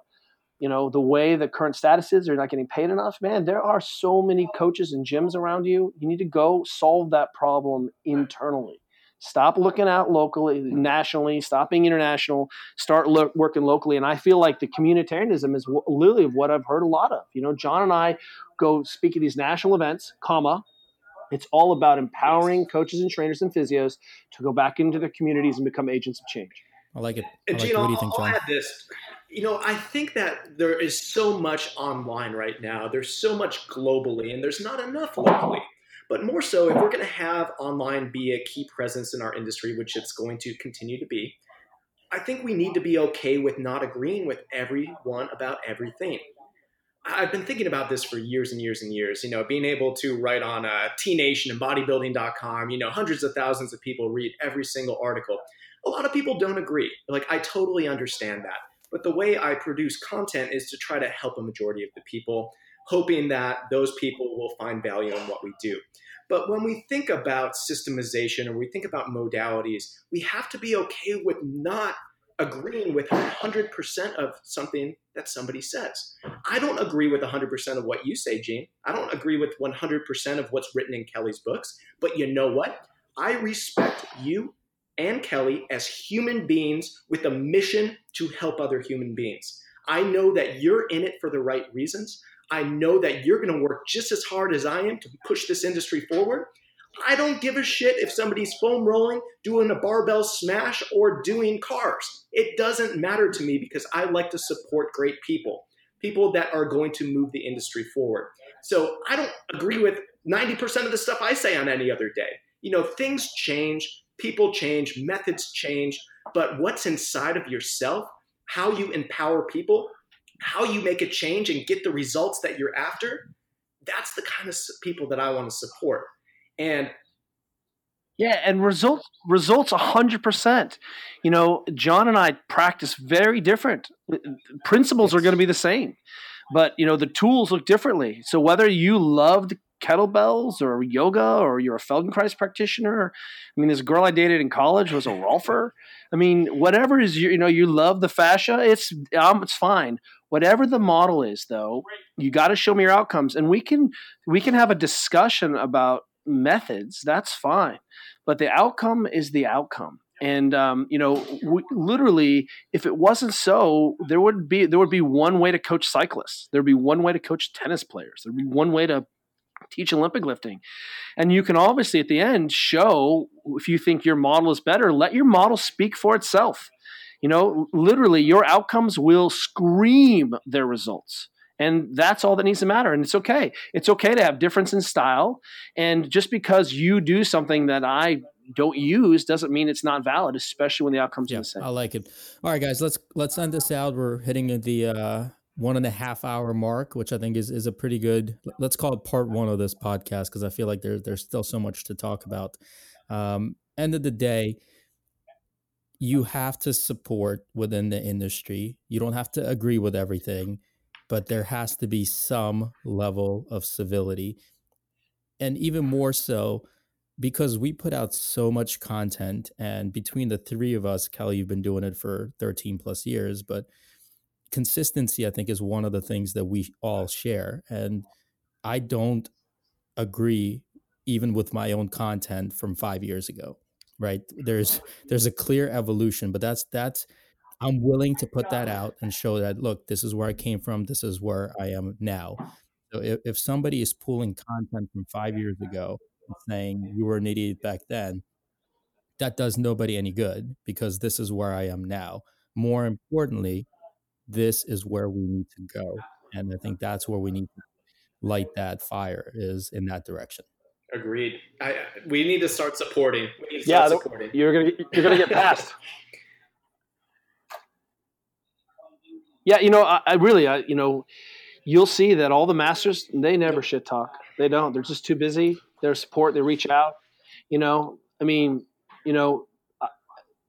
you know, the way the current status is, you're not getting paid enough, man, there are so many coaches and gyms around you. You need to go solve that problem internally. Stop looking out locally, nationally. Stop being international. Start lo- working locally. And I feel like the communitarianism is w- literally what I've heard a lot of. You know, John and I go speak at these national events, comma. It's all about empowering coaches and trainers and physios to go back into their communities and become agents of change. I like it. I like Gene, what do you think, John? I'll add this. You know, I think that there is so much online right now. There's so much globally, and there's not enough locally. But more so, if we're going to have online be a key presence in our industry, which it's going to continue to be, I think we need to be okay with not agreeing with everyone about everything. I've been thinking about this for years and years and years. You know, being able to write on uh, T Nation and bodybuilding.com, you know, hundreds of thousands of people read every single article. A lot of people don't agree. Like, I totally understand that. But the way I produce content is to try to help a majority of the people hoping that those people will find value in what we do. But when we think about systemization or we think about modalities, we have to be okay with not agreeing with 100% of something that somebody says. I don't agree with 100% of what you say, Gene. I don't agree with 100% of what's written in Kelly's books. But you know what? I respect you and Kelly as human beings with a mission to help other human beings. I know that you're in it for the right reasons. I know that you're going to work just as hard as I am to push this industry forward. I don't give a shit if somebody's foam rolling, doing a barbell smash, or doing cars. It doesn't matter to me because I like to support great people, people that are going to move the industry forward. So I don't agree with 90% of the stuff I say on any other day. You know, things change, people change, methods change, but what's inside of yourself, how you empower people, how you make a change and get the results that you're after, that's the kind of people that I want to support. And yeah, and results results hundred percent. You know, John and I practice very different. Principles are going to be the same, but you know the tools look differently. So whether you loved kettlebells or yoga or you're a Feldenkrais practitioner, I mean, this girl I dated in college was a (laughs) Rolfer. I mean, whatever is you, you know you love the fascia, it's um, it's fine. Whatever the model is, though, you got to show me your outcomes, and we can we can have a discussion about methods. That's fine, but the outcome is the outcome. And um, you know, we, literally, if it wasn't so, there would be there would be one way to coach cyclists. There'd be one way to coach tennis players. There'd be one way to teach Olympic lifting. And you can obviously at the end show if you think your model is better, let your model speak for itself. You know, literally, your outcomes will scream their results. And that's all that needs to matter. And it's okay. It's okay to have difference in style. And just because you do something that I don't use doesn't mean it's not valid, especially when the outcomes yeah, are the same. I like it. All right, guys, let's let's end this out. We're hitting the uh, one and a half hour mark, which I think is is a pretty good. Let's call it part one of this podcast because I feel like there's there's still so much to talk about. Um, end of the day, you have to support within the industry. You don't have to agree with everything, but there has to be some level of civility. And even more so, because we put out so much content, and between the three of us, Kelly, you've been doing it for 13 plus years, but consistency, I think, is one of the things that we all share. And I don't agree even with my own content from five years ago right? There's there's a clear evolution but that's that's i'm willing to put that out and show that look this is where i came from this is where i am now. So if, if somebody is pulling content from five years ago saying you were an idiot back then that does nobody any good because this is where i am now. More importantly this is where we need to go and i think that's where we need to light that fire is in that direction Agreed. I, we need to start supporting. Start yeah, supporting. you're gonna you're gonna get passed. yeah, you know, I, I really, I, you know, you'll see that all the masters they never shit talk. They don't. They're just too busy. Their support. They reach out. You know, I mean, you know,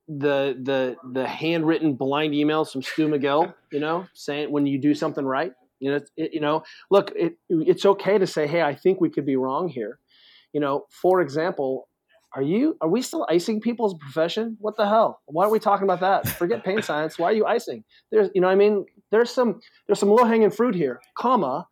the the the handwritten blind emails from Stu McGill. You know, saying when you do something right. You know, it, you know, look, it, it's okay to say, hey, I think we could be wrong here you know, for example, are you are we still icing people's profession? What the hell? Why are we talking about that? Forget pain (laughs) science. Why are you icing? There's you know I mean there's some there's some low hanging fruit here. Comma.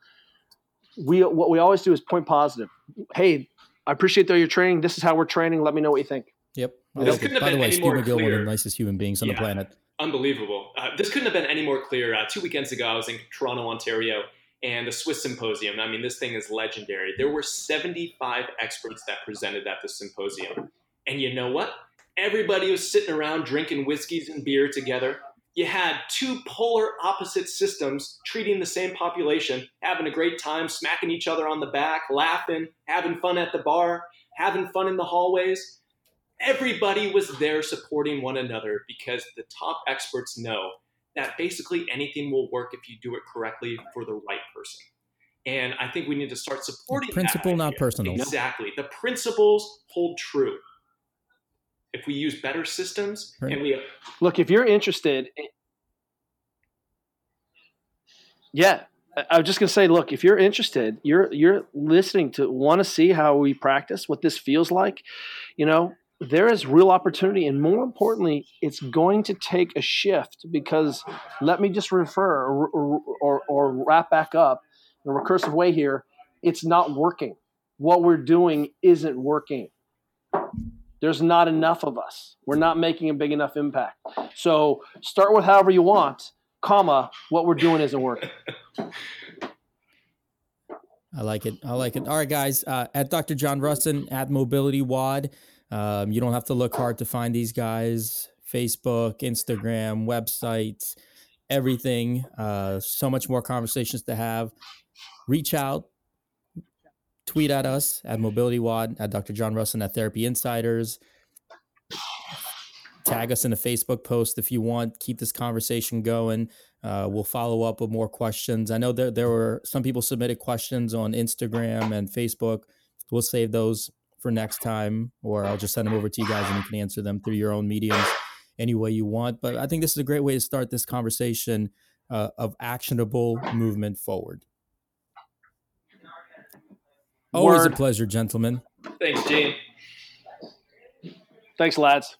We what we always do is point positive. Hey, I appreciate though your training. This is how we're training. Let me know what you think. Yep. This couldn't have By been the way, Steve McGill, one of the nicest human beings on yeah, the planet. Unbelievable. Uh, this couldn't have been any more clear. Uh, two weekends ago, I was in Toronto, Ontario, and the SWIS Symposium. I mean, this thing is legendary. There were 75 experts that presented at the symposium. And you know what? Everybody was sitting around drinking whiskeys and beer together. You had two polar opposite systems treating the same population, having a great time, smacking each other on the back, laughing, having fun at the bar, having fun in the hallways. Everybody was there supporting one another because the top experts know that basically anything will work if you do it correctly for the right person. And I think we need to start supporting principle, not personal. Exactly. The principles hold true. If we use better systems right. and we look, if you're interested, yeah, I was just gonna say, look, if you're interested, you're you're listening to want to see how we practice, what this feels like, you know, there is real opportunity and more importantly it's going to take a shift because let me just refer or, or, or, wrap back up in a recursive way here it's not working what we're doing isn't working there's not enough of us we're not making a big enough impact so start with however you want comma what we're doing isn't working I like it. I like it. All right, guys. Uh, at Dr. John Rusin at Mobility WOD. Um, you don't have to look hard to find these guys. Facebook, Instagram, websites, everything. Uh, so much more conversations to have. Reach out, tweet at us at Mobility WOD, at Dr. John Rusin, at Therapy Insiders. Tag us in a Facebook post if you want. Keep this conversation going. Uh, we'll follow up with more questions. I know there there were some people submitted questions on Instagram and Facebook. We'll save those for next time, or I'll just send them over to you guys and you can answer them through your own mediums any way you want. But I think this is a great way to start this conversation uh, of actionable movement forward. Always Word. a pleasure, gentlemen. Thanks, Gene. Thanks, lads.